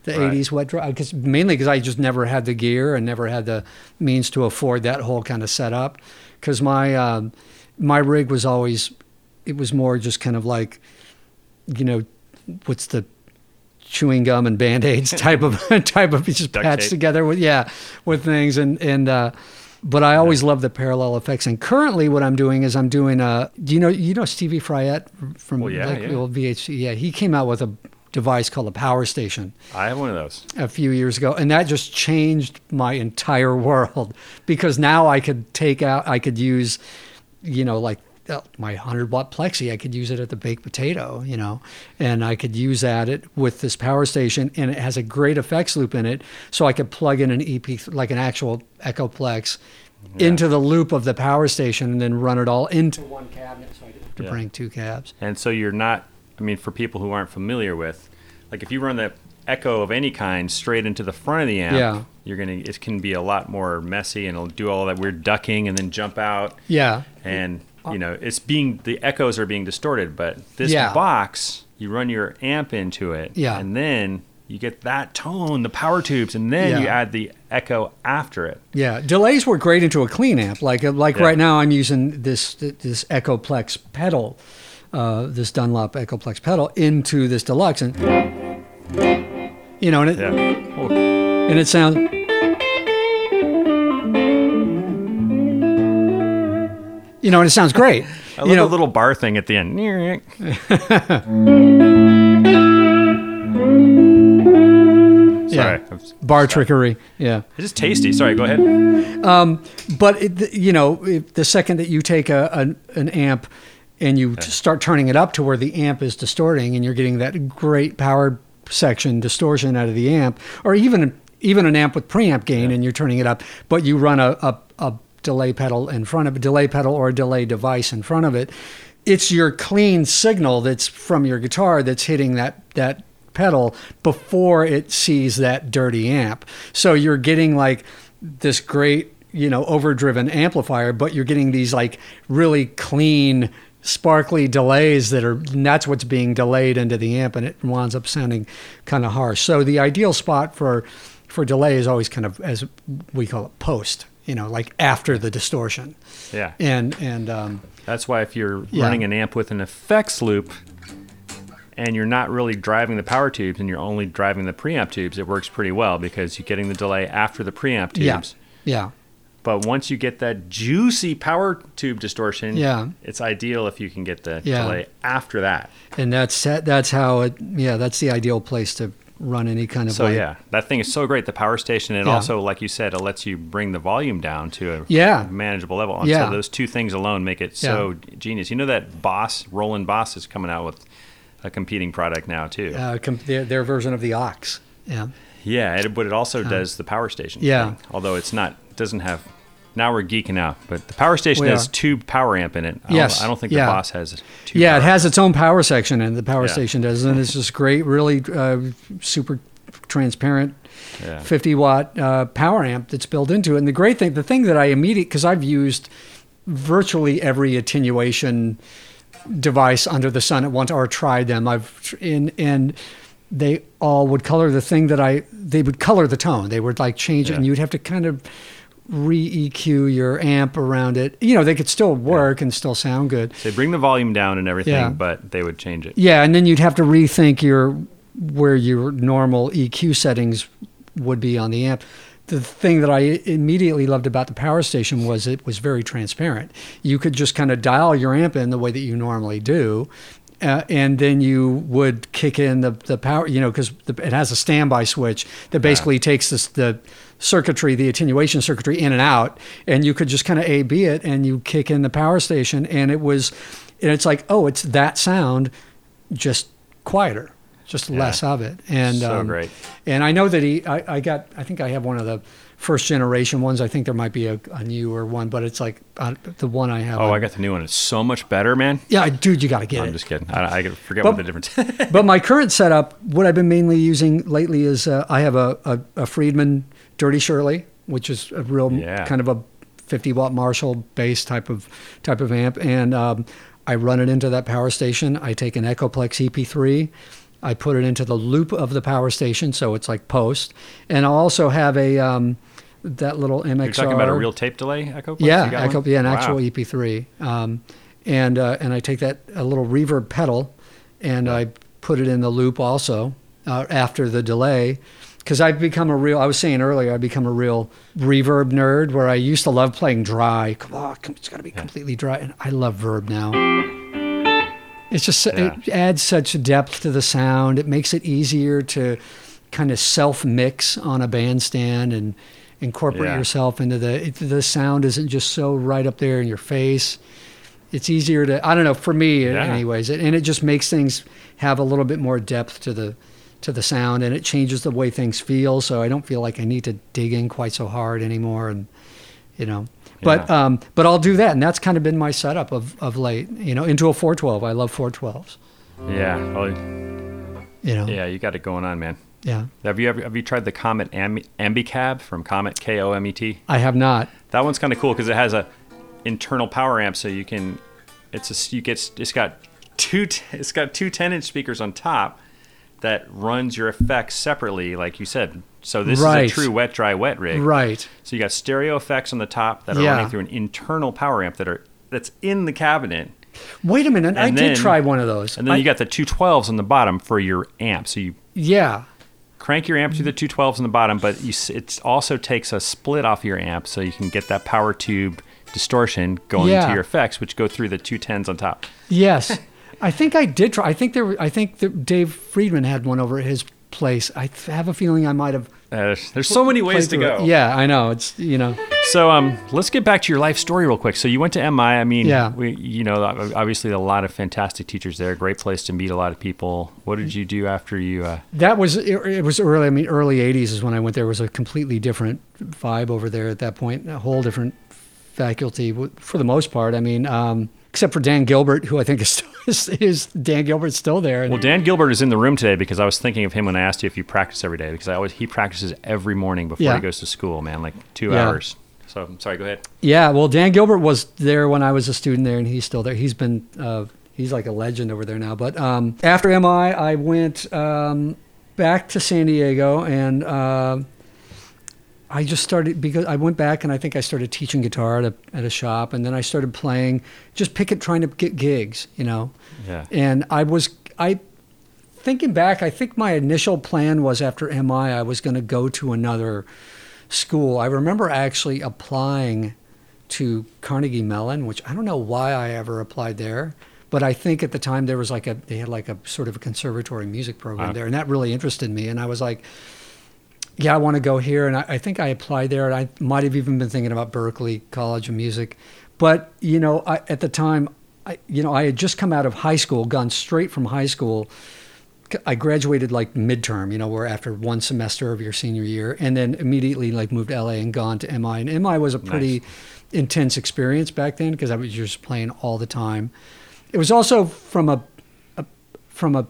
S3: the
S1: Right.
S3: 80s wet dry, because mainly because I just never had the gear and never had the means to afford that whole kind of setup. Because my um, my rig was always, it was more just kind of like, you know, what's the chewing gum and band-aids *laughs* type of *laughs* type of just
S1: Duct
S3: patched
S1: tape.
S3: together with yeah with things and and uh but I always love the parallel effects. And currently, what I'm doing is I'm doing a. Do you know you know Stevie Fryette from
S1: Well, yeah,
S3: like
S1: yeah.
S3: old VHT? Yeah, he came out with a device called a Power Station
S1: I have one of those.
S3: a few years ago, and that just changed my entire *laughs* world because now I could take out, I could use, you know, like uh, my 100 watt plexi, I could use it at the baked potato, you know, and I could use that it with this power station, and it has a great effects loop in it, so I could plug in an EP, like an actual Echo Echoplex, into the loop of the power station, and then run it all into one cabinet, so I didn't have to
S1: Yeah.
S3: bring two cabs.
S1: And so you're not, I mean, for people who aren't familiar with, like if you run the echo of any kind straight into the front of the amp,
S3: Yeah.
S1: you're to, it can be a lot more messy and it'll do all that weird ducking and then jump out.
S3: Yeah,
S1: And, you know, it's being, the echoes are being distorted. But this
S3: Yeah.
S1: box, you run your amp into it.
S3: Yeah.
S1: And then you get that tone, the power tubes, and then you add the echo after it.
S3: Yeah, delays work great into a clean amp. Like uh, like
S1: Yeah.
S3: right now, I'm using this this Echoplex pedal, uh, this Dunlop Echoplex pedal into this deluxe, and you know, and it,
S1: Yeah.
S3: And it sounds. You know, and it sounds great. *laughs*
S1: I love
S3: you know,
S1: the little bar thing at the end. *laughs* Sorry,
S3: Yeah. Bar trickery. Yeah.
S1: it's just tasty. Sorry, go ahead.
S3: But it, you know, the second that you take a, an an amp and you t- start turning it up to where the amp is distorting, and you're getting that great power section distortion out of the amp, or even even an amp with preamp gain, and you're turning it up, but you run a, a, a delay pedal in front of a delay pedal or a delay device in front of it. It's your clean signal that's from your guitar that's hitting that that pedal before it sees that dirty amp. So you're getting like this great, you know, overdriven amplifier, but you're getting these like really clean, sparkly delays that are and that's what's being delayed into the amp and it winds up sounding kind of harsh. So the ideal spot for for delay is always kind of as we call it post, you know, like after the distortion.
S1: Yeah.
S3: And and um
S1: That's why if you're
S3: Yeah.
S1: running an amp with an effects loop and you're not really driving the power tubes and you're only driving the preamp tubes, it works pretty well because you're getting the delay after the preamp tubes
S3: yeah.
S1: tubes.
S3: Yeah.
S1: But once you get that juicy power tube distortion,
S3: Yeah.
S1: it's ideal if you can get the
S3: Yeah.
S1: delay after that.
S3: And that's that's how it yeah, that's the ideal place to run any kind of
S1: So
S3: like,
S1: yeah, that thing is so great. The power station, and
S3: Yeah.
S1: also, like you said, it lets you bring the volume down to a
S3: Yeah.
S1: manageable level. And
S3: Yeah.
S1: So those two things alone make it so genius. You know that Boss, Roland Boss, is coming out with a competing product now too.
S3: uh, com- their, their version of the Ox. Yeah.
S1: Yeah, it, but it also does the power station.
S3: Yeah.
S1: thing, although it's not doesn't have. Now we're geeking out, but the power station
S3: We
S1: has
S3: are.
S1: two power amp in it. I
S3: Yes,
S1: don't, I don't think
S3: yeah.
S1: the Boss has two.
S3: Yeah, it has its own power section, and the power
S1: Yeah.
S3: station does, and it's just great, really uh, super transparent,
S1: Yeah.
S3: 50 watt uh, power amp that's built into it. And the great thing, the thing that I immediately, because I've used virtually every attenuation device under the sun at once, or tried them. I've in and they all would color the thing that I. They would color the tone. They would like change it, and you'd have to kind of re EQ your amp around it. You know, they could still work and still sound good.
S1: They bring the volume down and everything,
S3: Yeah.
S1: but they would change it.
S3: Yeah, and then you'd have to rethink your where your normal EQ settings would be on the amp. The thing that I immediately loved about the power station was it was very transparent. You could just kind of dial your amp in the way that you normally do. Uh, and then you would kick in the, the power, you know, because it has a standby switch that basically takes this, the circuitry, the attenuation circuitry in and out, and you could just kind of A B it and you kick in the power station, and it was, and it's like, oh, it's that sound, just quieter, just less of it. And um,
S1: So great.
S3: And I know that he, I, I got, I think I have one of the first generation ones. I think there might be a, a newer one, but it's like uh, the one I have.
S1: Oh, I got the new one. It's so much better, man.
S3: Yeah, dude, you got to get
S1: I'm
S3: it.
S1: just kidding. I, I forget
S3: But-
S1: what the difference. *laughs*
S3: but my current setup, what I've been mainly using lately is uh, I have a, a, a Friedman Dirty Shirley, which is a real
S1: Yeah.
S3: kind of a 50 watt Marshall bass type of type of amp, and um, I run it into that power station. I take an Echoplex EP3. I put it into the loop of the power station, so it's like post, and I also have a um, that little MXR.
S1: You're talking about a real tape delay echo? Plex?
S3: Yeah, Echo, yeah, an
S1: Wow.
S3: actual EP3, um, and uh, and I take that a little reverb pedal, and I put it in the loop also uh, after the delay, because I've become a real. I was saying earlier, I've become a real reverb nerd. Where I used to love playing dry. Come on, it's got to be completely dry, and I love verb now. It's just
S1: Yeah.
S3: it adds such depth to the sound. It makes it easier to kind of self mix on a bandstand and incorporate
S1: Yeah.
S3: yourself into the it, the sound isn't just so right up there in your face. It's easier to I don't know for me
S1: Yeah.
S3: anyways, and it just makes things have a little bit more depth to the to the sound, and it changes the way things feel. So I don't feel like I need to dig in quite so hard anymore, and you know. But
S1: Yeah.
S3: um, but I'll do that, and that's kind of been my setup of, of late. You know, into a 412. I love 412s.
S1: Yeah. Well,
S3: You know.
S1: yeah, you got it going on, man.
S3: Yeah.
S1: Have you ever have you tried the Komet Ambi- Ambicab from Komet K O M E T?
S3: I have not.
S1: That one's kind of cool because it has a internal power amp, so you can. It's a you get it's got two t- it's got two 10 inch speakers on top that runs your effects separately, like you said. So this
S3: Right.
S1: is a true wet dry wet rig.
S3: Right.
S1: So you got stereo effects on the top that are
S3: Yeah.
S1: running through an internal power amp that are that's in the cabinet,
S3: Wait a minute. I
S1: And
S3: did try one of those.
S1: and then
S3: I-
S1: you got the two 12s on the bottom for your amp. So you
S3: Yeah.
S1: crank your amp through the two twelves on the bottom, but you, it also takes a split off your amp, so you can get that power tube distortion going
S3: Yeah.
S1: to your effects, which go through the two tens on top.
S3: Yes, *laughs* I think I did try. I think there. were- I think that Dave Friedman had one over at his place. I have a feeling I might have.
S1: Uh, there's- there's so many ways to go.
S3: it. Yeah, I know. It's you know.
S1: So um, let's get back to your life story real quick. So you went to MI. I mean,
S3: Yeah.
S1: we, you know, obviously a lot of fantastic teachers there. Great place to meet a lot of people. What did you do after you? Uh,
S3: That was it, it was early. I mean, early '80s is when I went there. It was a completely different vibe over there at that point. A whole different faculty for the most part. I mean, um, except for Dan Gilbert, who I think is, still, *laughs* is, is Dan Gilbert's still there.
S1: Well, Dan Gilbert is in the room today because I was thinking of him when I asked you if you practice every day because I always he practices every morning before
S3: Yeah.
S1: he goes to school. Man, like two
S3: Yeah.
S1: hours. So I'm sorry. Go ahead.
S3: Yeah, well, Dan Gilbert was there when I was a student there, and he's still there. He's been uh, he's like a legend over there now. But um, after MI, I went um, back to San Diego, and uh, I just started because I went back and I think I started teaching guitar at a, at a shop, and then I started playing, just pick it, trying to get gigs, you know.
S1: Yeah.
S3: And I was I thinking back, I think my initial plan was after MI, I was going to go to another school. I remember actually applying to Carnegie Mellon, which I don't know why I ever applied there, but I think at the time there was like a they had like a sort of a conservatory music program
S1: Wow.
S3: there, and that really interested me. And I was like, yeah, I want to go here. And I, I think I applied there, and I might have even been thinking about Berklee College of Music, but you know, I, at the time. I, you know, I had just come out of high school, gone straight from high school I graduated like midterm, you know, where after one semester of your senior year, and then immediately like moved to LA and gone to MI. And MI was a pretty intense experience back then because I was just playing all the time. It was also from a, a from a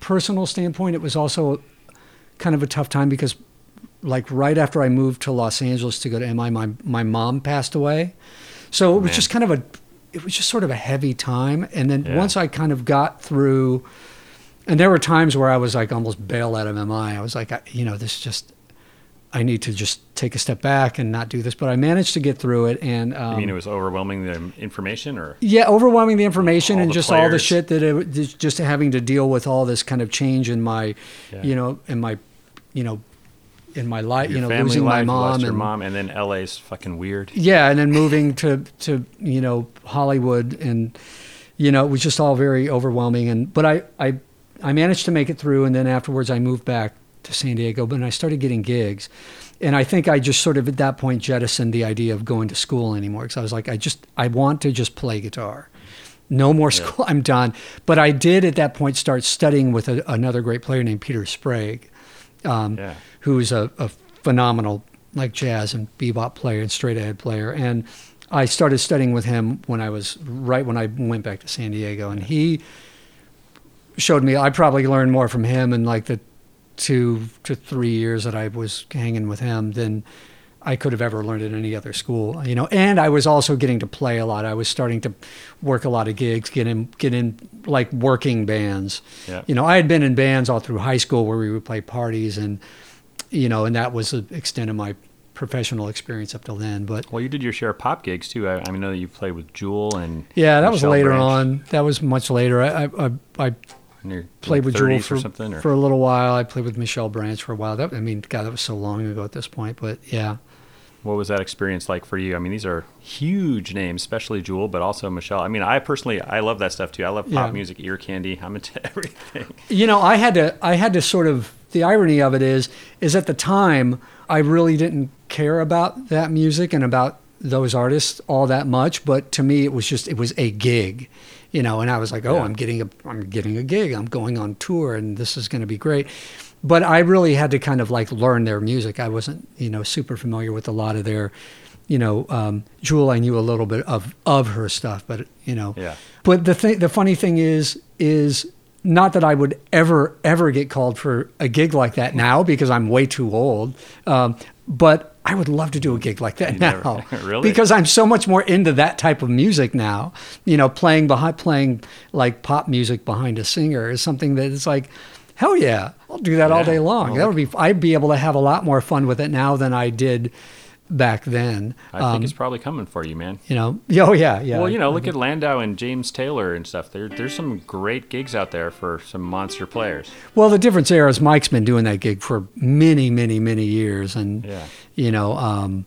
S3: personal standpoint, it was also kind of a tough time because like right after I moved to Los Angeles to go to MI, my my mom passed away, so it was
S1: Man.
S3: just kind of a it was just sort of a heavy time. And then
S1: Yeah.
S3: once I kind of got through and there were times where I was like almost bail out of MI. I was like, I, you know, this just, I need to just take a step back and not do this. But I managed to get through it. And um,
S1: I mean, it was overwhelming the information, or
S3: yeah, overwhelming the information
S1: All
S3: and
S1: the
S3: just all the shit that it, just having to deal with all this kind of change in my,
S1: Yeah.
S3: you know, in my, you know, in my life,
S1: your
S3: you know, losing
S1: life,
S3: my mom and
S1: mom, and then LA's fucking weird.
S3: yeah, and then moving to to you know Hollywood, and you know it was just all very overwhelming. And but I I I managed to make it through, and then afterwards I moved back to San Diego, but I started getting gigs, and I think I just sort of at that point jettisoned the idea of going to school anymore because I was like I just I want to just play guitar. No more school. *laughs* I'm done. But I did at that point start studying with a, another great player named Peter Sprague um,
S1: Yeah.
S3: who's a, a phenomenal like jazz and bebop player and straight ahead player. And I started studying with him when I was right when I went back to San Diego, and he showed me. I probably learned more from him in like the two to three years that I was hanging with him than I could have ever learned at any other school. You know, and I was also getting to play a lot. I was starting to work a lot of gigs, get in, get in like working bands.
S1: Yeah.
S3: You know, I had been in bands all through high school where we would play parties, and you know, and that was the extent of my professional experience up till then. But
S1: Well, you did your share of pop gigs too. I, I know that you played with Jewel and
S3: yeah, that was later
S1: Branch.
S3: on. That was much later. I I, I, I
S1: In your
S3: played with Jewel for,
S1: or something. Or?
S3: for a little while. I played with Michelle Branch for a while. That I mean, God, that was so long ago at this point. But yeah,
S1: What was that experience like for you? I mean, these are huge names, especially Jewel, but also Michelle. I mean, I personally, I love that stuff too. I love pop
S3: Yeah.
S1: music, ear candy. I'm into *laughs* everything.
S3: you know, I had to I had to sort of the irony of it is is at the time I really didn't care about that music and about those artists all that much, but to me it was just it was a gig, you know, and I was like, oh,
S1: Yeah.
S3: I'm getting a I'm getting a gig, I'm going on tour, and this is going to be great. But I really had to kind of like learn their music. I wasn't, you know, super familiar with a lot of their, you know, um, Jewel. I knew a little bit of of her stuff, but you know,
S1: Yeah.
S3: but the thing, the funny thing is, is not that I would ever, ever get called for a gig like that now because I'm way too old. Um, but I would love to do a gig like that
S1: You
S3: now,
S1: never- *laughs* really?
S3: because I'm so much more into that type of music now. You know, playing behind, playing like pop music behind a singer is something that is like, hell yeah, I'll do that all day long.
S1: Well,
S3: that would be, I'd be able to have a lot more fun with it now than I did back then.
S1: I
S3: Um,
S1: think it's probably coming for you, man.
S3: you know, oh yeah, yeah.
S1: Well, you know, look at Landau and James Taylor and stuff. There, there's some great gigs out there for some monster players.
S3: Well, the difference there is Mike's been doing that gig for many, many, many years, and
S1: Yeah.
S3: you know, um,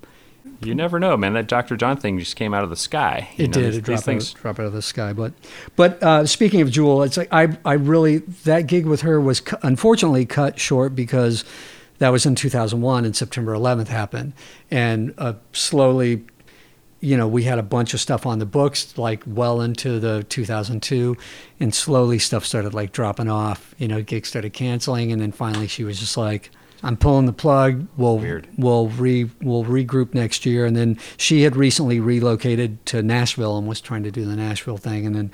S1: You never know, man. That Dr. John thing just came out of the sky. You
S3: it
S1: know,
S3: did
S1: these-
S3: it
S1: these
S3: drop
S1: things.
S3: out, drop out of the sky. But, but uh, speaking of Jewel, it's like I, I really that gig with her was cu- unfortunately cut short because that was in 2001 and September 11th happened, and uh, slowly. You know, we had a bunch of stuff on the books, like well into the 2002, and slowly stuff started like dropping off. You know, gigs started canceling, and then finally she was just like, "I'm pulling the plug. We'll
S1: Weird.
S3: we'll re we'll regroup next year." And then she had recently relocated to Nashville and was trying to do the Nashville thing, and then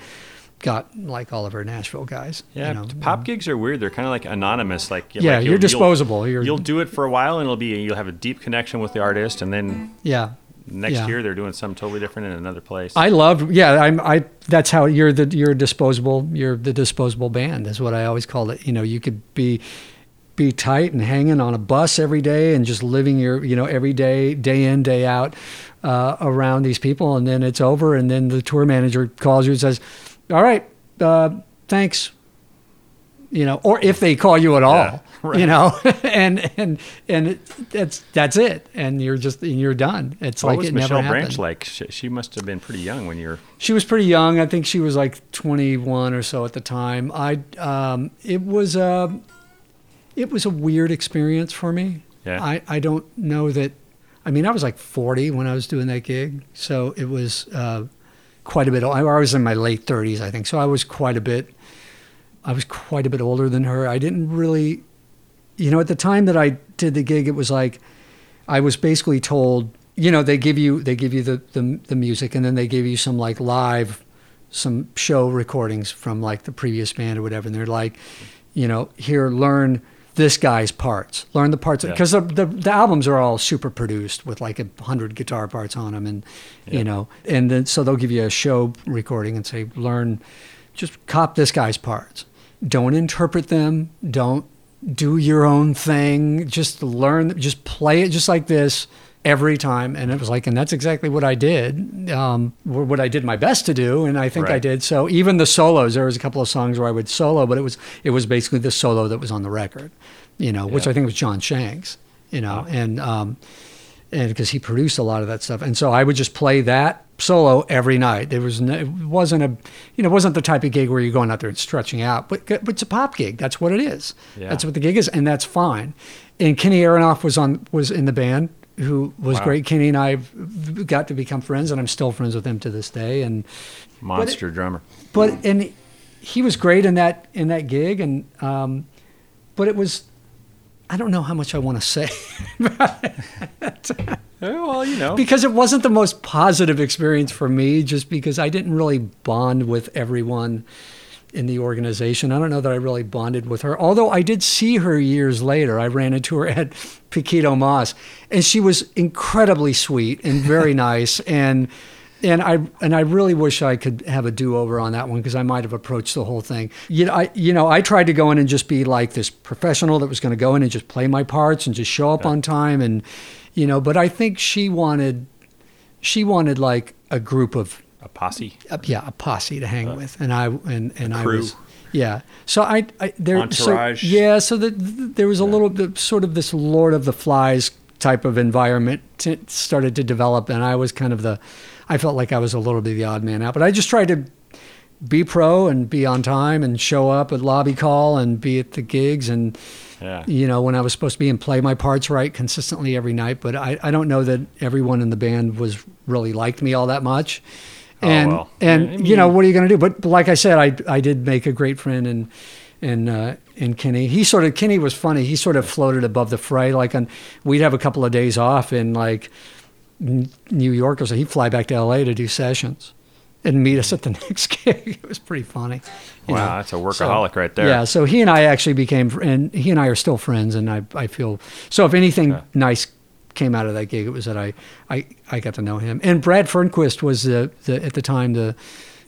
S3: got like all of her Nashville guys.
S1: Yeah,
S3: you know.
S1: pop gigs are weird. They're kind of like anonymous. Like
S3: Yeah,
S1: like
S3: you're disposable.
S1: You'll,
S3: You're-
S1: you'll do it for a while, and it'll be you'll have a deep connection with the artist, and then
S3: Yeah.
S1: next
S3: Yeah.
S1: year they're doing something totally different in another place.
S3: I loved, yeah, I'm, I, that's how you're the, you're disposable, you're the disposable band is what I always called it. You know, you could be, be tight and hanging on a bus every day and just living your, you know, every day, day in, day out, uh, around these people. And then it's over. And then the tour manager calls you and says, all right, uh, thanks. You know, or if they call you at all,
S1: Yeah, right.
S3: you know, *laughs* and, and, and that's, that's it. And you're just, and you're done. It's
S1: what
S3: like
S1: was
S3: it
S1: Michelle
S3: never
S1: Branch
S3: happened.
S1: like? She, she must have been pretty young when you're.
S3: She was pretty young. I think she was like 21 or so at the time. I um, it was a it was a weird experience for me.
S1: Yeah.
S3: I, I don't know that. I mean, I was like 40 when I was doing that gig, so it was uh, quite a bit. I was in my late 30s, I think, so I was quite a bit. I was quite a bit older than her. I didn't really, you know, at the time that I did the gig, it was like I was basically told, you know, they give you they give you the the, the music, and then they give you some like live, some show recordings from like the previous band or whatever, and they're like, you know, here learn this guy's parts, learn the parts
S1: Yeah.
S3: because the, the the albums are all super produced with like a hundred guitar parts on them, and
S1: Yeah.
S3: you know, and then so they'll give you a show recording and say learn, just cop this guy's parts, don't interpret them, don't do your own thing. Just learn, just play it just like this every time. And it was like, and that's exactly what I did, um, what I did my best to do. And I think I did. So even the solos, there was a couple of songs where I would solo, but it was, it was basically the solo that was on the record, you know, which I think was John Shanks, you know, and, um, and because he produced a lot of that stuff. And so I would just play that solo every night. There was no, it wasn't a, you know, it wasn't the type of gig where you're going out there and stretching out, but, but it's a pop gig. That's what it is.
S1: Yeah.
S3: That's what the gig is, and that's fine. And Kenny Aronoff was on was in the band, who was
S1: Wow.
S3: great. Kenny and I got to become friends, and I'm still friends with him to this day. And
S1: Monster drummer.
S3: but and he was great in that in that gig, and um, but it was. I don't know how much I want to say *laughs*
S1: Oh, well, you know.
S3: because it wasn't the most positive experience for me just because I didn't really bond with everyone in the organization. I don't know that I really bonded with her. Although I did see her years later. I ran into her *laughs* at Paquito Moss and she was incredibly sweet and very *laughs* nice and and I and I really wish I could have a do-over on that one because I might have approached the whole thing. You know, I you know I tried to go in and just be like this professional that was going to go in and just play my parts and just show up on time and you know. But I think she wanted she wanted like a group of
S1: a posse.
S3: uh, yeah a posse to hang with, and I and and I was yeah. So I, I there
S1: Entourage.
S3: So, yeah, so that there was a little bit sort of this Lord of the Flies type of environment t- started to develop, and I was kind of the I felt like I was a little bit the odd man out, but I just tried to be pro and be on time and show up at lobby call and be at the gigs and
S1: Yeah.
S3: you know when I was supposed to be and play my parts right consistently every night. But I, I don't know that everyone in the band was really liked me all that much.
S1: Oh,
S3: And
S1: well.
S3: and
S1: I
S3: you know what are you going to do? But like I said, I I did make a great friend and and uh, and Kenny. He sort of Kenny was funny. He sort of floated above the fray. Like on we'd have a couple of days off in like New York or so. He'd fly back to L.A. to do sessions. And meet us at the *laughs* next gig. It was pretty funny.
S1: Wow,
S3: know.
S1: that's a workaholic right there.
S3: Yeah, so he and I actually became, and he and I are still friends, and I, I feel so. If anything
S1: Okay.
S3: nice came out of that gig, it was that I, I, I got to know him. And Brad Fernquist was the, the at the time the,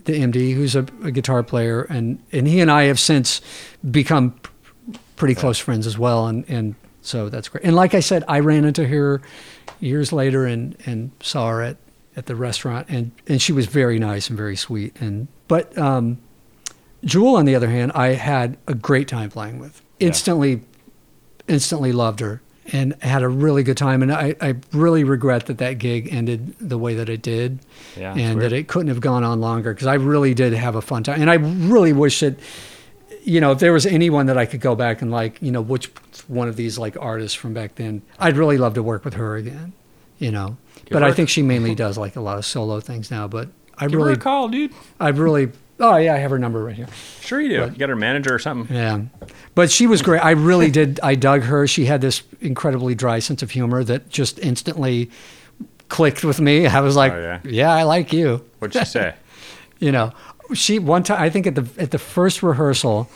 S3: the MD, who's a, a guitar player, and and he and I have since become pretty close friends as well. And and So that's great. And like I said, I ran into her years later and, and saw her at, at the restaurant, and, and she was very nice and very sweet. And but um, Jewel, on the other hand, I had a great time playing with. Instantly, instantly loved her and had a really good time. And I, I really regret that that gig ended the way that it did,
S1: Yeah,
S3: and that it couldn't have gone on longer because I really did have a fun time. And I really wish that, you know, if there was anyone that I could go back and like, you know, which one of these like artists from back then, I'd really love to work with her again, you know. but I think she mainly *laughs* does like a lot of solo things now. But I
S1: Give her
S3: really,
S1: a call, dude.
S3: I really, oh yeah, I have her number right here.
S1: Sure you do. you got her manager or something.
S3: Yeah. But she was great. I really did. I dug her. She had this incredibly dry sense of humor that just instantly clicked with me. I was like,
S1: Oh, yeah?
S3: yeah. I like you.
S1: What'd she say? *laughs*
S3: You know, she one time, I think at the, at the first rehearsal,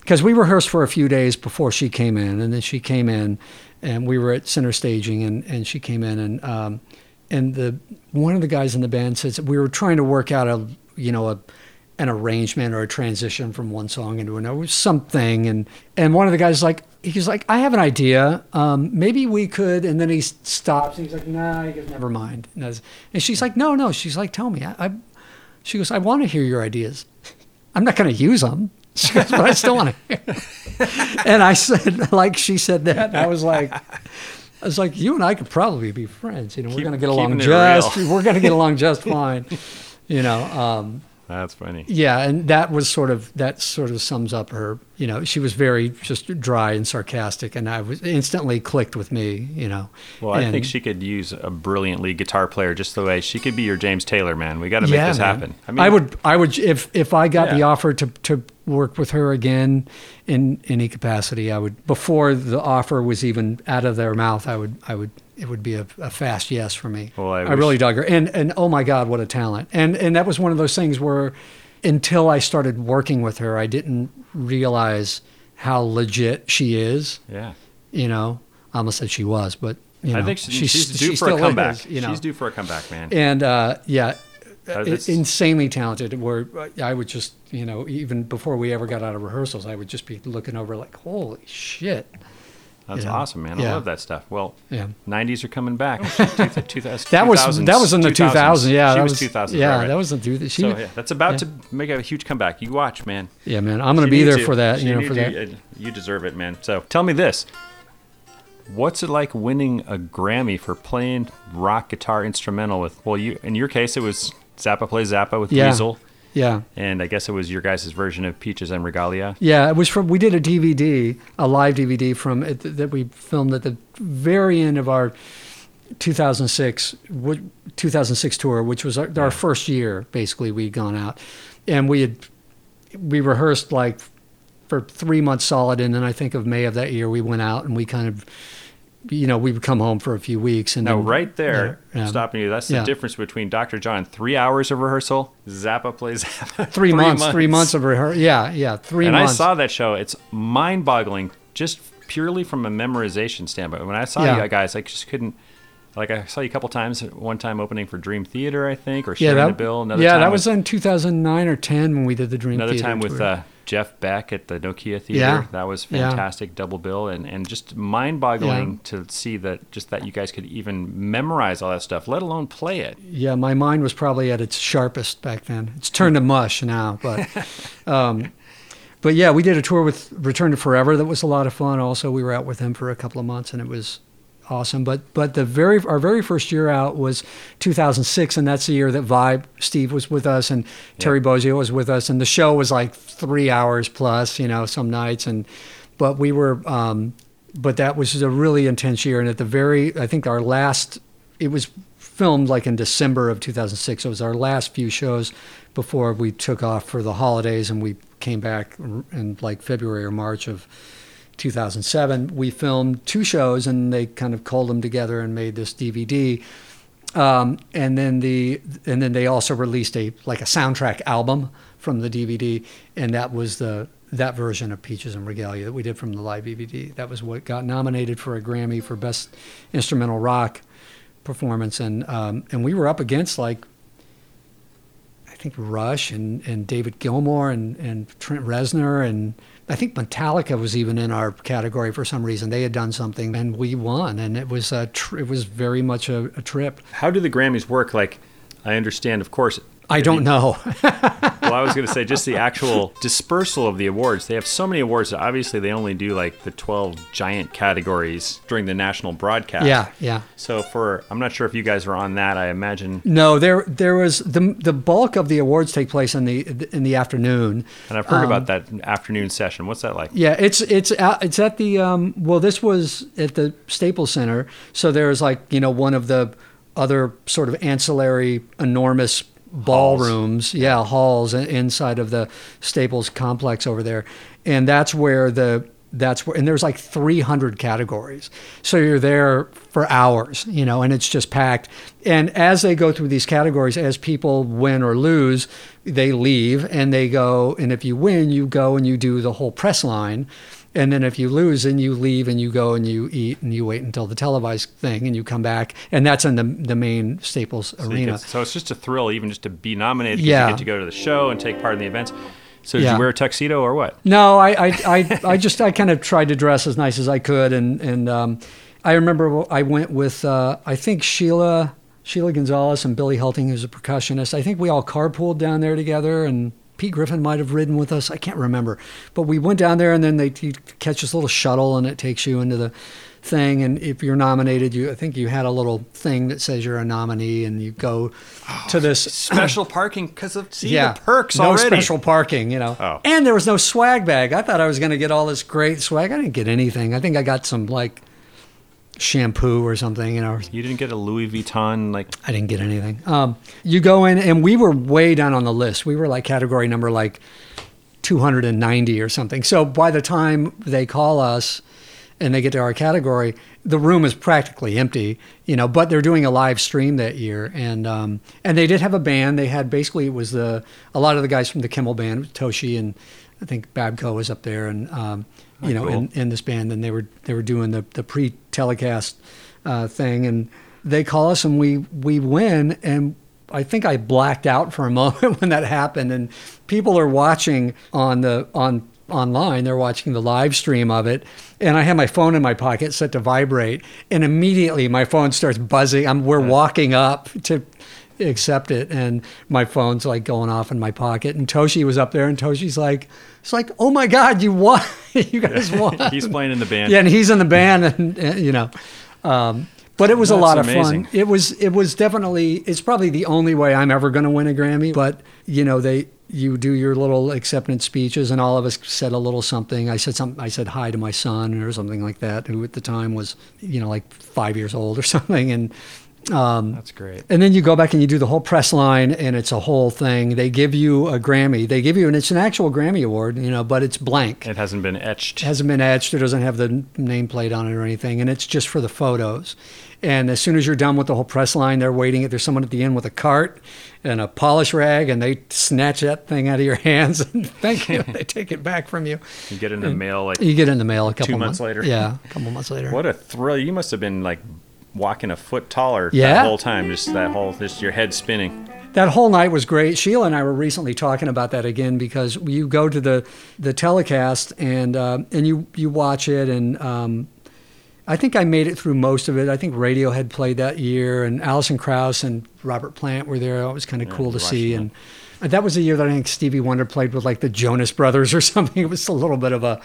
S3: because we rehearsed for a few days before she came in, and then she came in, and we were at center staging, and, and she came in, and um, and the one of the guys in the band says we were trying to work out a you know a an arrangement or a transition from one song into another, something, and and one of the guys is like he's like I have an idea, um, maybe we could, and then he stops and he's like nah, he goes never mind, and, was- and she's like no no, she's like tell me, I, I she goes I want to hear your ideas, I'm not going to use them. She goes, but I still want to hear. *laughs* and I said, like she said that, and I was like, I was like, you and I could probably be friends. You know, we're going to get along just, we're going to get along just fine. You know, um,
S1: That's funny.
S3: yeah, and that was sort of that sort of sums up her. You know, she was very just dry and sarcastic, and I was instantly clicked with me. You know,
S1: Well, I
S3: And-
S1: think she could use a brilliant lead guitar player just the way she could be your James Taylor, man. We got to make
S3: yeah,
S1: this
S3: man.
S1: happen.
S3: I, mean, I would, I would, if if I got the offer to to work with her again in any capacity, I would. Before the offer was even out of their mouth, I would, I would. It would be a, a fast yes for me.
S1: Well, I
S3: I really dug her, and and oh my God, what a talent! And and that was one of those things where, until I started working with her, I didn't realize how legit she is.
S1: Yeah.
S3: You know, I almost said she was, but you know,
S1: I think she, she's,
S3: she's,
S1: due
S3: she
S1: for a comeback.
S3: is, you know,
S1: She's due for a comeback, man.
S3: and uh, yeah,
S1: Uh,
S3: insanely talented. Where I would just, you know, even before we ever got out of rehearsals, I would just be looking over like, holy shit.
S1: That's
S3: you know,
S1: awesome, man. I
S3: yeah.
S1: love that stuff. Well,
S3: Yeah.
S1: 90s are coming back. *laughs* Oh, two- two- 2000 *laughs*
S3: That was that was in the
S1: 2000s.
S3: 2000s. Yeah,
S1: she
S3: that
S1: was 2000.
S3: Yeah,
S1: right,
S3: that was in the. She,
S1: So yeah, that's about
S3: yeah.
S1: to make a huge comeback. You watch, man.
S3: yeah, man, I'm gonna be there for that.
S1: She
S3: You know, for that.
S1: You, you deserve it, man. So tell me this: What's it like winning a Grammy for playing rock guitar instrumental with? Well, you in your case it was Zappa plays Zappa with
S3: Yeah.
S1: Dweezil,
S3: Yeah.
S1: and I guess it was your guys' version of Peaches en Regalia.
S3: Yeah, it was from. We did a DVD, a live DVD from uh, it that we filmed at the very end of our 2006, 2006 tour, which was our, our first year. Basically, we'd gone out, and we had we rehearsed like for three months solid, and then I think of May of that year we went out and we kind of, you know, we would come home for a few weeks and
S1: Now,
S3: then-
S1: right there,
S3: yeah, yeah.
S1: stopping you. That's the
S3: Yeah.
S1: difference between Dr. John. Three hours of rehearsal. Zappa plays *laughs* Zappa.
S3: Three, months, three months of rehearsal. Yeah, yeah, three
S1: and
S3: months.
S1: I saw that show. It's mind-boggling, just purely from a memorization standpoint. When I saw
S3: Yeah.
S1: you guys, I just couldn't. Like I saw you a couple times. One time opening for Dream Theater, I think, or
S3: yeah,
S1: sharing
S3: that,
S1: the bill. Another
S3: yeah, that was in 2009 or 10 when we did the Dream
S1: another
S3: Theater
S1: time with uh, Jeff Beck at the Nokia Theater.
S3: Yeah.
S1: That was
S3: Yeah.
S1: fantastic, double bill, and, and just mind-boggling to see that just that you guys could even memorize all that stuff, let alone play it.
S3: Yeah, my mind was probably at its sharpest back then. It's turned to mush now, but *laughs* um, but yeah, we did a tour with Return to Forever. That was a lot of fun. Also, we were out with him for a couple of months, and it was awesome. But but the very our very first year out was 2006, and that's the year that Vibe Steve was with us, and Terry Bozzio was with us, and the show was like three hours plus, you know, some nights, and but we were. Um, but that was a really intense year, and at the very, I think our last, it was filmed like in December of 2006. It was our last few shows before we took off for the holidays, and we came back in like February or March of 2007. We filmed two shows, and they kind of called them together and made this DVD. Um, and then the and then they also released a like a soundtrack album from the DVD, and that was the that version of Peaches en Regalia that we did from the live DVD. That was what got nominated for a Grammy for best instrumental rock performance, and um, and we were up against like I think Rush and, and David Gilmour and, and Trent Reznor and I think Metallica was even in our category for some reason. They had done something and we won, and it was a tr- it was very much a, a trip.
S1: How do the Grammys work? Like, I understand, of course.
S3: I don't know. *laughs*
S1: Well, I was going to say just the actual dispersal of the awards. They have so many awards that obviously they only do like the 12 giant categories during the national broadcast.
S3: yeah, yeah.
S1: So for I'm not sure if you guys were on that. I imagine,
S3: No, there there was the the bulk of the awards take place in the in the afternoon.
S1: and I've heard
S3: Um,
S1: about that afternoon session. What's that like?
S3: Yeah, it's it's at, it's at the um, well. This was at the Staples Center, so there's like you know one of the other sort of ancillary enormous ballrooms, yeah, halls inside of the Staples complex over there, and that's where the that's where and there's like 300 categories. So you're there for hours you know and it's just packed. And as they go through these categories as people win or lose they leave and they go and if you win you go and you do the whole press line and then if you lose and you leave and you go and you eat and you wait until the televised thing and you come back and that's in the the main Staples
S1: So,
S3: arena
S1: get- so it's just a thrill, even just to be nominated.
S3: Yeah.
S1: You get to go to the show and take part in the events. So did
S3: Yeah.
S1: you wear a tuxedo or what?
S3: No, I, I, I, I just I kind of tried to dress as nice as I could, and and um, I remember I went with uh, I think Sheila Sheila Gonzalez and Billy Hulting, who's a percussionist. I think we all carpooled down there together, and Pete Griffin might have ridden with us. I can't remember, but we went down there, and then they catch this little shuttle, and it takes you into the thing and if you're nominated you i think you had a little thing that says you're a nominee and you go oh, to this *clears throat*
S1: Special parking because of see
S3: yeah,
S1: the perks
S3: no
S1: already.
S3: special parking, you know.
S1: Oh.
S3: And there was no swag bag. I thought I was going to get all this great swag. I didn't get anything. I think I got some like shampoo or something, you know.
S1: You didn't get a Louis Vuitton like
S3: I didn't get anything. Um, you go in, and we were way down on the list. We were like category number like 290 or something. So by the time they call us and they get to our category, the room is practically empty, you know. But they're doing a live stream that year, and um, and they did have a band. They had basically it was the a lot of the guys from the Kimmel band, Toshi and I think Babco was up there, and um, you know,
S1: cool.
S3: in, in this band, and they were they were doing the the pre telecast uh, thing, and they call us, and we we win, and I think I blacked out for a *laughs* moment when that happened, and people are watching on the on online. They're watching the live stream of it, and I have my phone in my pocket set to vibrate, and immediately my phone starts buzzing. I'm we're walking up to accept it, and my phone's like going off in my pocket, and Toshi was up there, and Toshi's like, it's like, oh my god, you won, *laughs* you guys won. *laughs*
S1: he's playing in the band.
S3: Yeah, and he's in the band, and, and, you know, um, but it was a
S1: That's
S3: lot of
S1: amazing.
S3: fun. It was it was definitely it's probably the only way I'm ever going to win a Grammy. But you know, they you do your little acceptance speeches, and all of us said a little something. I said something. I said hi to my son or something like that, who at the time was you know like five years old or *laughs* something, and. Um,
S1: That's great.
S3: and then you go back and you do the whole press line, and it's a whole thing. They give you a Grammy. They give you, and it's an actual Grammy award, you know, but it's blank
S1: It hasn't been etched.
S3: it hasn't been etched. It doesn't have the nameplate on it or anything, and it's just for the photos. And as soon as you're done with the whole press line, they're waiting. There's someone at the end with a cart and a polish rag, and they snatch that thing out of your *laughs* hands and thank you. they take it back from you.
S1: You get in the mail like
S3: You get in the mail a couple
S1: months later.
S3: Yeah, a couple months later.
S1: what a thrill! You must have been like walking a foot taller
S3: Yeah.
S1: that whole time. Just that whole, just your head spinning.
S3: That whole night was great. Sheila and I were recently talking about that again because you go to the the telecast and uh, and you you watch it and um, I think I made it through most of it. I think Radiohead played that year and Alison Krauss and Robert Plant were there. It was kind of
S1: Yeah,
S3: cool to see
S1: that.
S3: and. and That was the year that I think Stevie Wonder played with like the Jonas Brothers or *laughs* something. It was a little bit of a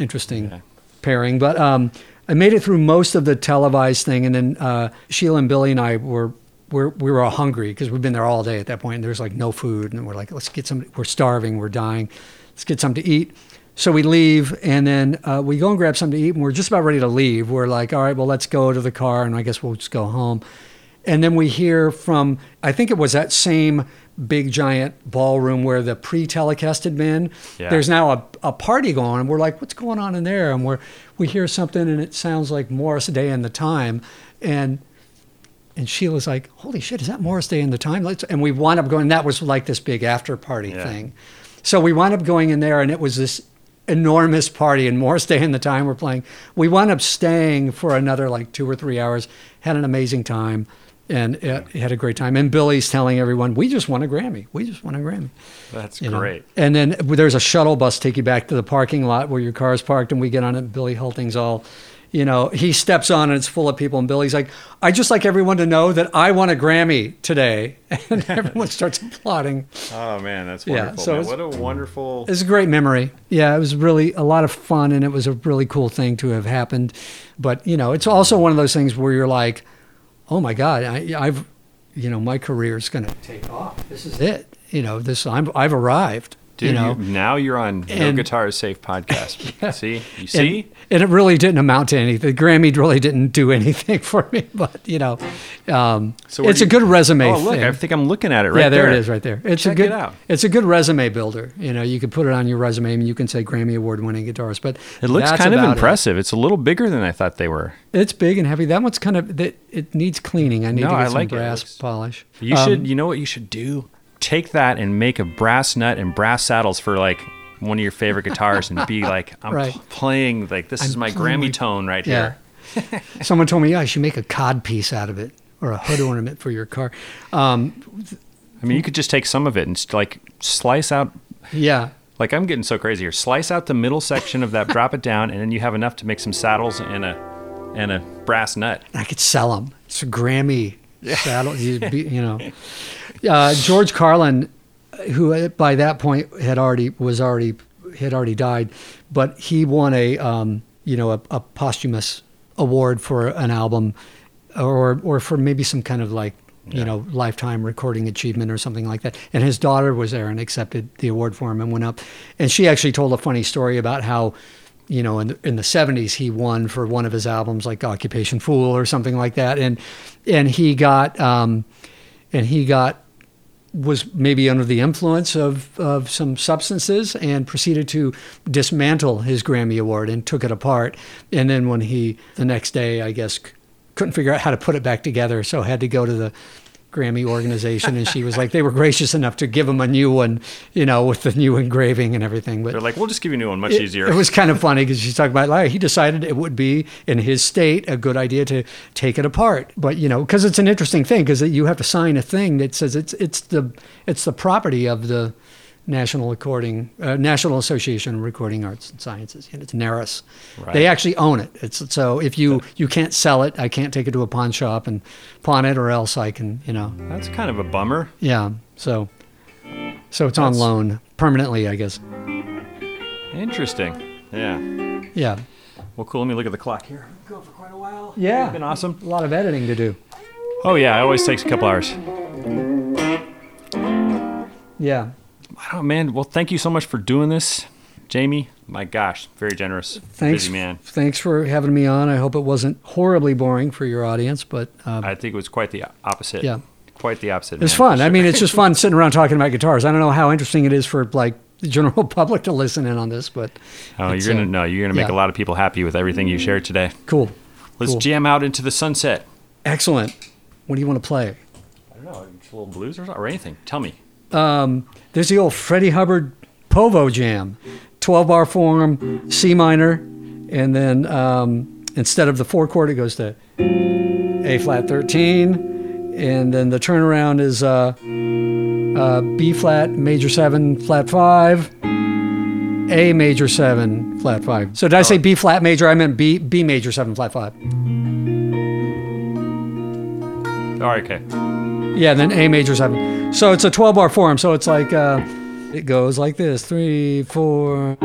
S3: interesting
S1: Yeah.
S3: pairing, but um, I made it through most of the televised thing, and then uh, Sheila and Billy and I were we're, we were all hungry because we've been there all day at that point. And there's like no food, and we're like, let's get some. We're starving. We're dying. Let's get something to eat. So we leave, and then uh, we go and grab something to eat, and we're just about ready to leave. We're like, all right, well, let's go to the car, and I guess we'll just go home. And then we hear from, I think it was that same big giant ballroom where the pre-telecast had been.
S1: Yeah.
S3: There's now a, a party going on, and we're like, what's going on in there? And we're we hear something, and it sounds like Morris Day and the Time, and and Sheila's like, holy shit, is that Morris Day and the Time? Let's, and we wound up going. That was like this big after party
S1: Yeah.
S3: thing. So we wound up going in there, and it was this enormous party, and Morris Day and the Time were playing. We wound up staying for another like two or three hours, had an amazing time, and uh, had a great time. And Billy's telling everyone, "We just won a Grammy. We just won a Grammy."
S1: That's
S3: you know.
S1: great.
S3: And then there's a shuttle bus take you back to the parking lot where your car's parked, and we get on it. Billy Hulting's all, you know, he steps on and it's full of people, and Billy's like, "I just like everyone to know that I won a Grammy today," *laughs* and *laughs* everyone starts applauding.
S1: Oh man, that's
S3: Yeah, so
S1: man. What a wonderful.
S3: It's a great memory. Yeah, it was really a lot of fun, and it was a really cool thing to have happened. But you know, it's also one of those things where you're like, "Oh my God, I, I've, you know, my career is going to take off. This is it. You know, this I'm I've arrived."
S1: Dude,
S3: you know,
S1: you- now you're on No Guitar is Safe podcast. *laughs*
S3: Yeah.
S1: See, you see.
S3: and it really didn't amount to anything. The Grammy really didn't do anything *laughs* for me, but you know, um,
S1: So
S3: it's
S1: do
S3: a good resume.
S1: oh look,
S3: thing.
S1: I think I'm looking at it right
S3: yeah, there,
S1: there.
S3: it is, right there. It's
S1: Check
S3: a good.
S1: it out.
S3: It's a good resume builder. You know, you can put it on your resume and you can say Grammy award winning guitarist. But
S1: It looks kind of
S3: about it.
S1: impressive. It's a little bigger than I thought they were.
S3: It's big and heavy. That one's kind of that. It needs cleaning. I need
S1: No,
S3: to get
S1: I
S3: some
S1: like it. It
S3: brass
S1: looks-
S3: polish.
S1: You
S3: Um,
S1: should. You know what you should do? Take that and make a brass nut and brass saddles for like one of your favorite guitars and be *laughs* like, I'm
S3: Right.
S1: pl- playing like this is
S3: I'm
S1: my Grammy
S3: my-
S1: tone right
S3: Yeah.
S1: here. *laughs*
S3: Someone told me, yeah, I should make a cod piece out of it or a hood ornament for your car. Um,
S1: I mean, you could just take some of it and like slice out.
S3: yeah.
S1: Like I'm getting so crazy here. Slice out the middle section of that, drop it down, and then you have enough to make some saddles and a and a brass nut.
S3: I could sell them. It's a Grammy *laughs* saddle. You be- you know, uh, George Carlin, who uh, by that point had already was already had already died, but he won a um, you know a, a posthumous award for an album, or or for maybe some kind of like you
S1: Yeah.
S3: know lifetime recording achievement or something like that. And his daughter was there and accepted the award for him and went up. And she actually told a funny story about how you know, in the, in the 70s, he won for one of his albums, like Occupation Foole or something like that, and and he got um, and he got was maybe under the influence of, of some substances and proceeded to dismantle his Grammy Award and took it apart. And then when he the next day, I guess, couldn't figure out how to put it back together, so had to go to the Grammy organization, and she was like, they were gracious enough to give him a new one, you know, with the new engraving and everything. But
S1: They're like, we'll just give you a new one, much
S3: it,
S1: easier.
S3: It was kind of funny because she's talking about like he decided it would be in his state a good idea to take it apart. But you know, because it's an interesting thing because you have to sign a thing that says it's it's the it's the property of the National Recording uh, National Association of Recording Arts and Sciences, and it's NARAS.
S1: Right.
S3: They actually own it. It's so if you you can't sell it, I can't take it to a pawn shop and pawn it, or else I can you know
S1: That's kind of a bummer.
S3: yeah. So so it's on loan permanently, I guess.
S1: Interesting. Yeah.
S3: Yeah.
S1: Well, cool. Let me look at the clock here. Going for quite a while.
S3: Yeah.
S1: It's been awesome.
S3: A lot of editing to do.
S1: Oh yeah, it always takes a couple hours.
S3: Yeah.
S1: Oh man, well, thank you so much for doing this, Jamie. My gosh, very generous,
S3: Thanks,
S1: busy man.
S3: Thanks for having me on. I hope it wasn't horribly boring for your audience, but uh,
S1: I think it was quite the opposite.
S3: Yeah.
S1: quite the opposite.
S3: it's
S1: man,
S3: fun.
S1: for
S3: I mean, it's just fun sitting around talking about guitars. I don't know how interesting it is for like the general *laughs* public to listen in on this, but
S1: oh, you're gonna
S3: uh,
S1: no, you're gonna make
S3: yeah.
S1: a lot of people happy with everything you shared today.
S3: cool.
S1: Let's
S3: Cool.
S1: jam out into the sunset.
S3: Excellent. What do you want to play?
S1: I don't know, just a little blues or, something, or anything. Tell me.
S3: Um, there's the old Freddie Hubbard Povo Jam, 12 bar form, C minor, and then um, instead of the four chord, it goes to A flat 13, and then the turnaround is uh, uh, B flat major 7 flat 5, A major 7 flat 5. So did I say B flat major? I meant B B major 7 flat 5.
S1: All right, okay.
S3: Yeah, then A major seven. So it's a 12 bar form. So it's like, uh, it goes like this three, four.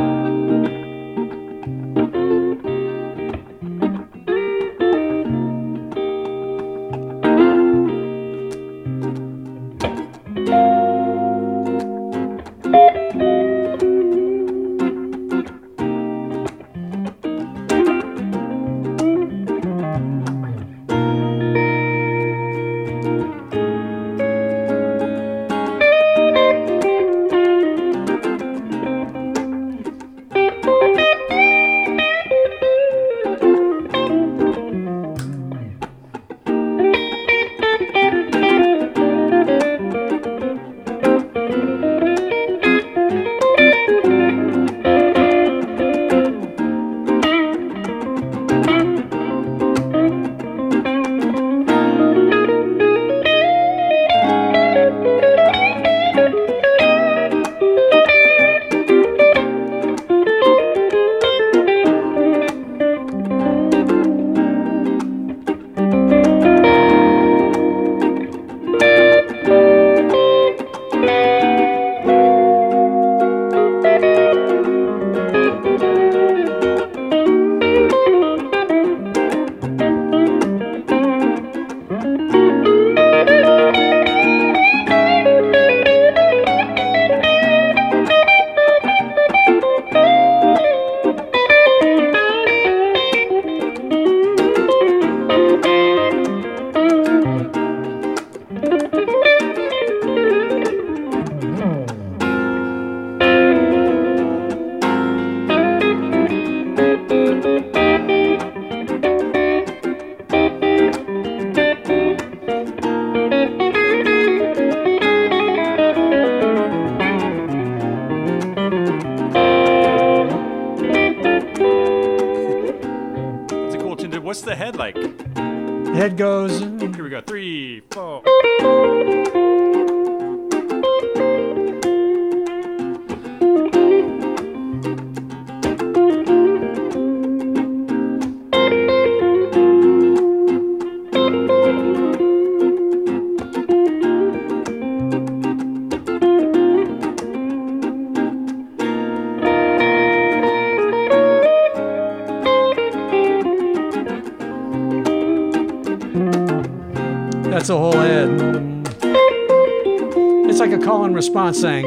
S1: Like
S3: a call and response thing.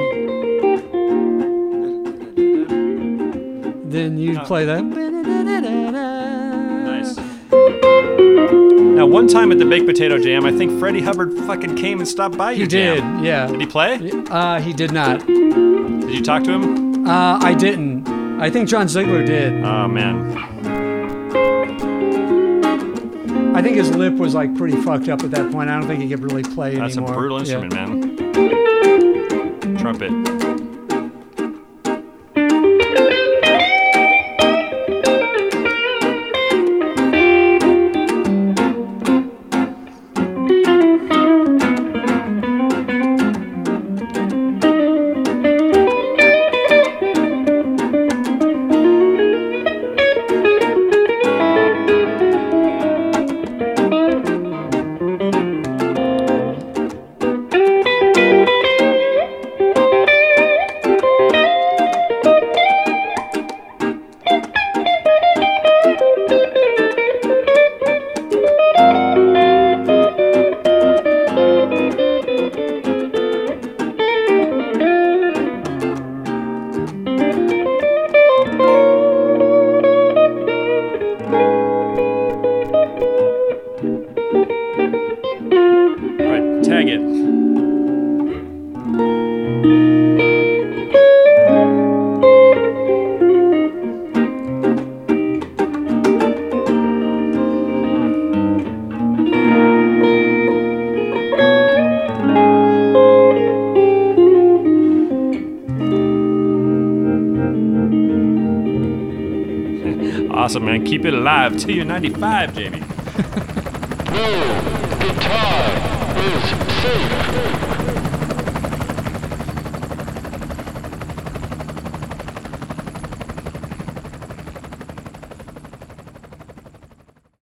S3: Then you'd play that.
S1: Nice. Now, one time at the Baked Potato Jam, I think Freddie Hubbard fucking came and stopped by
S3: He did,
S1: jam.
S3: yeah.
S1: Did he play?
S3: Uh, he did not.
S1: Did you talk to him?
S3: Uh, I didn't. I think John Ziegler did.
S1: Oh man.
S3: I think his lip was like pretty fucked up at that point. I don't think he could really play
S1: That's
S3: anymore.
S1: a brutal
S3: Yeah.
S1: instrument, man. Trumpet. Keep it alive till you're 95, Jamie. *laughs*
S2: No guitar is safe.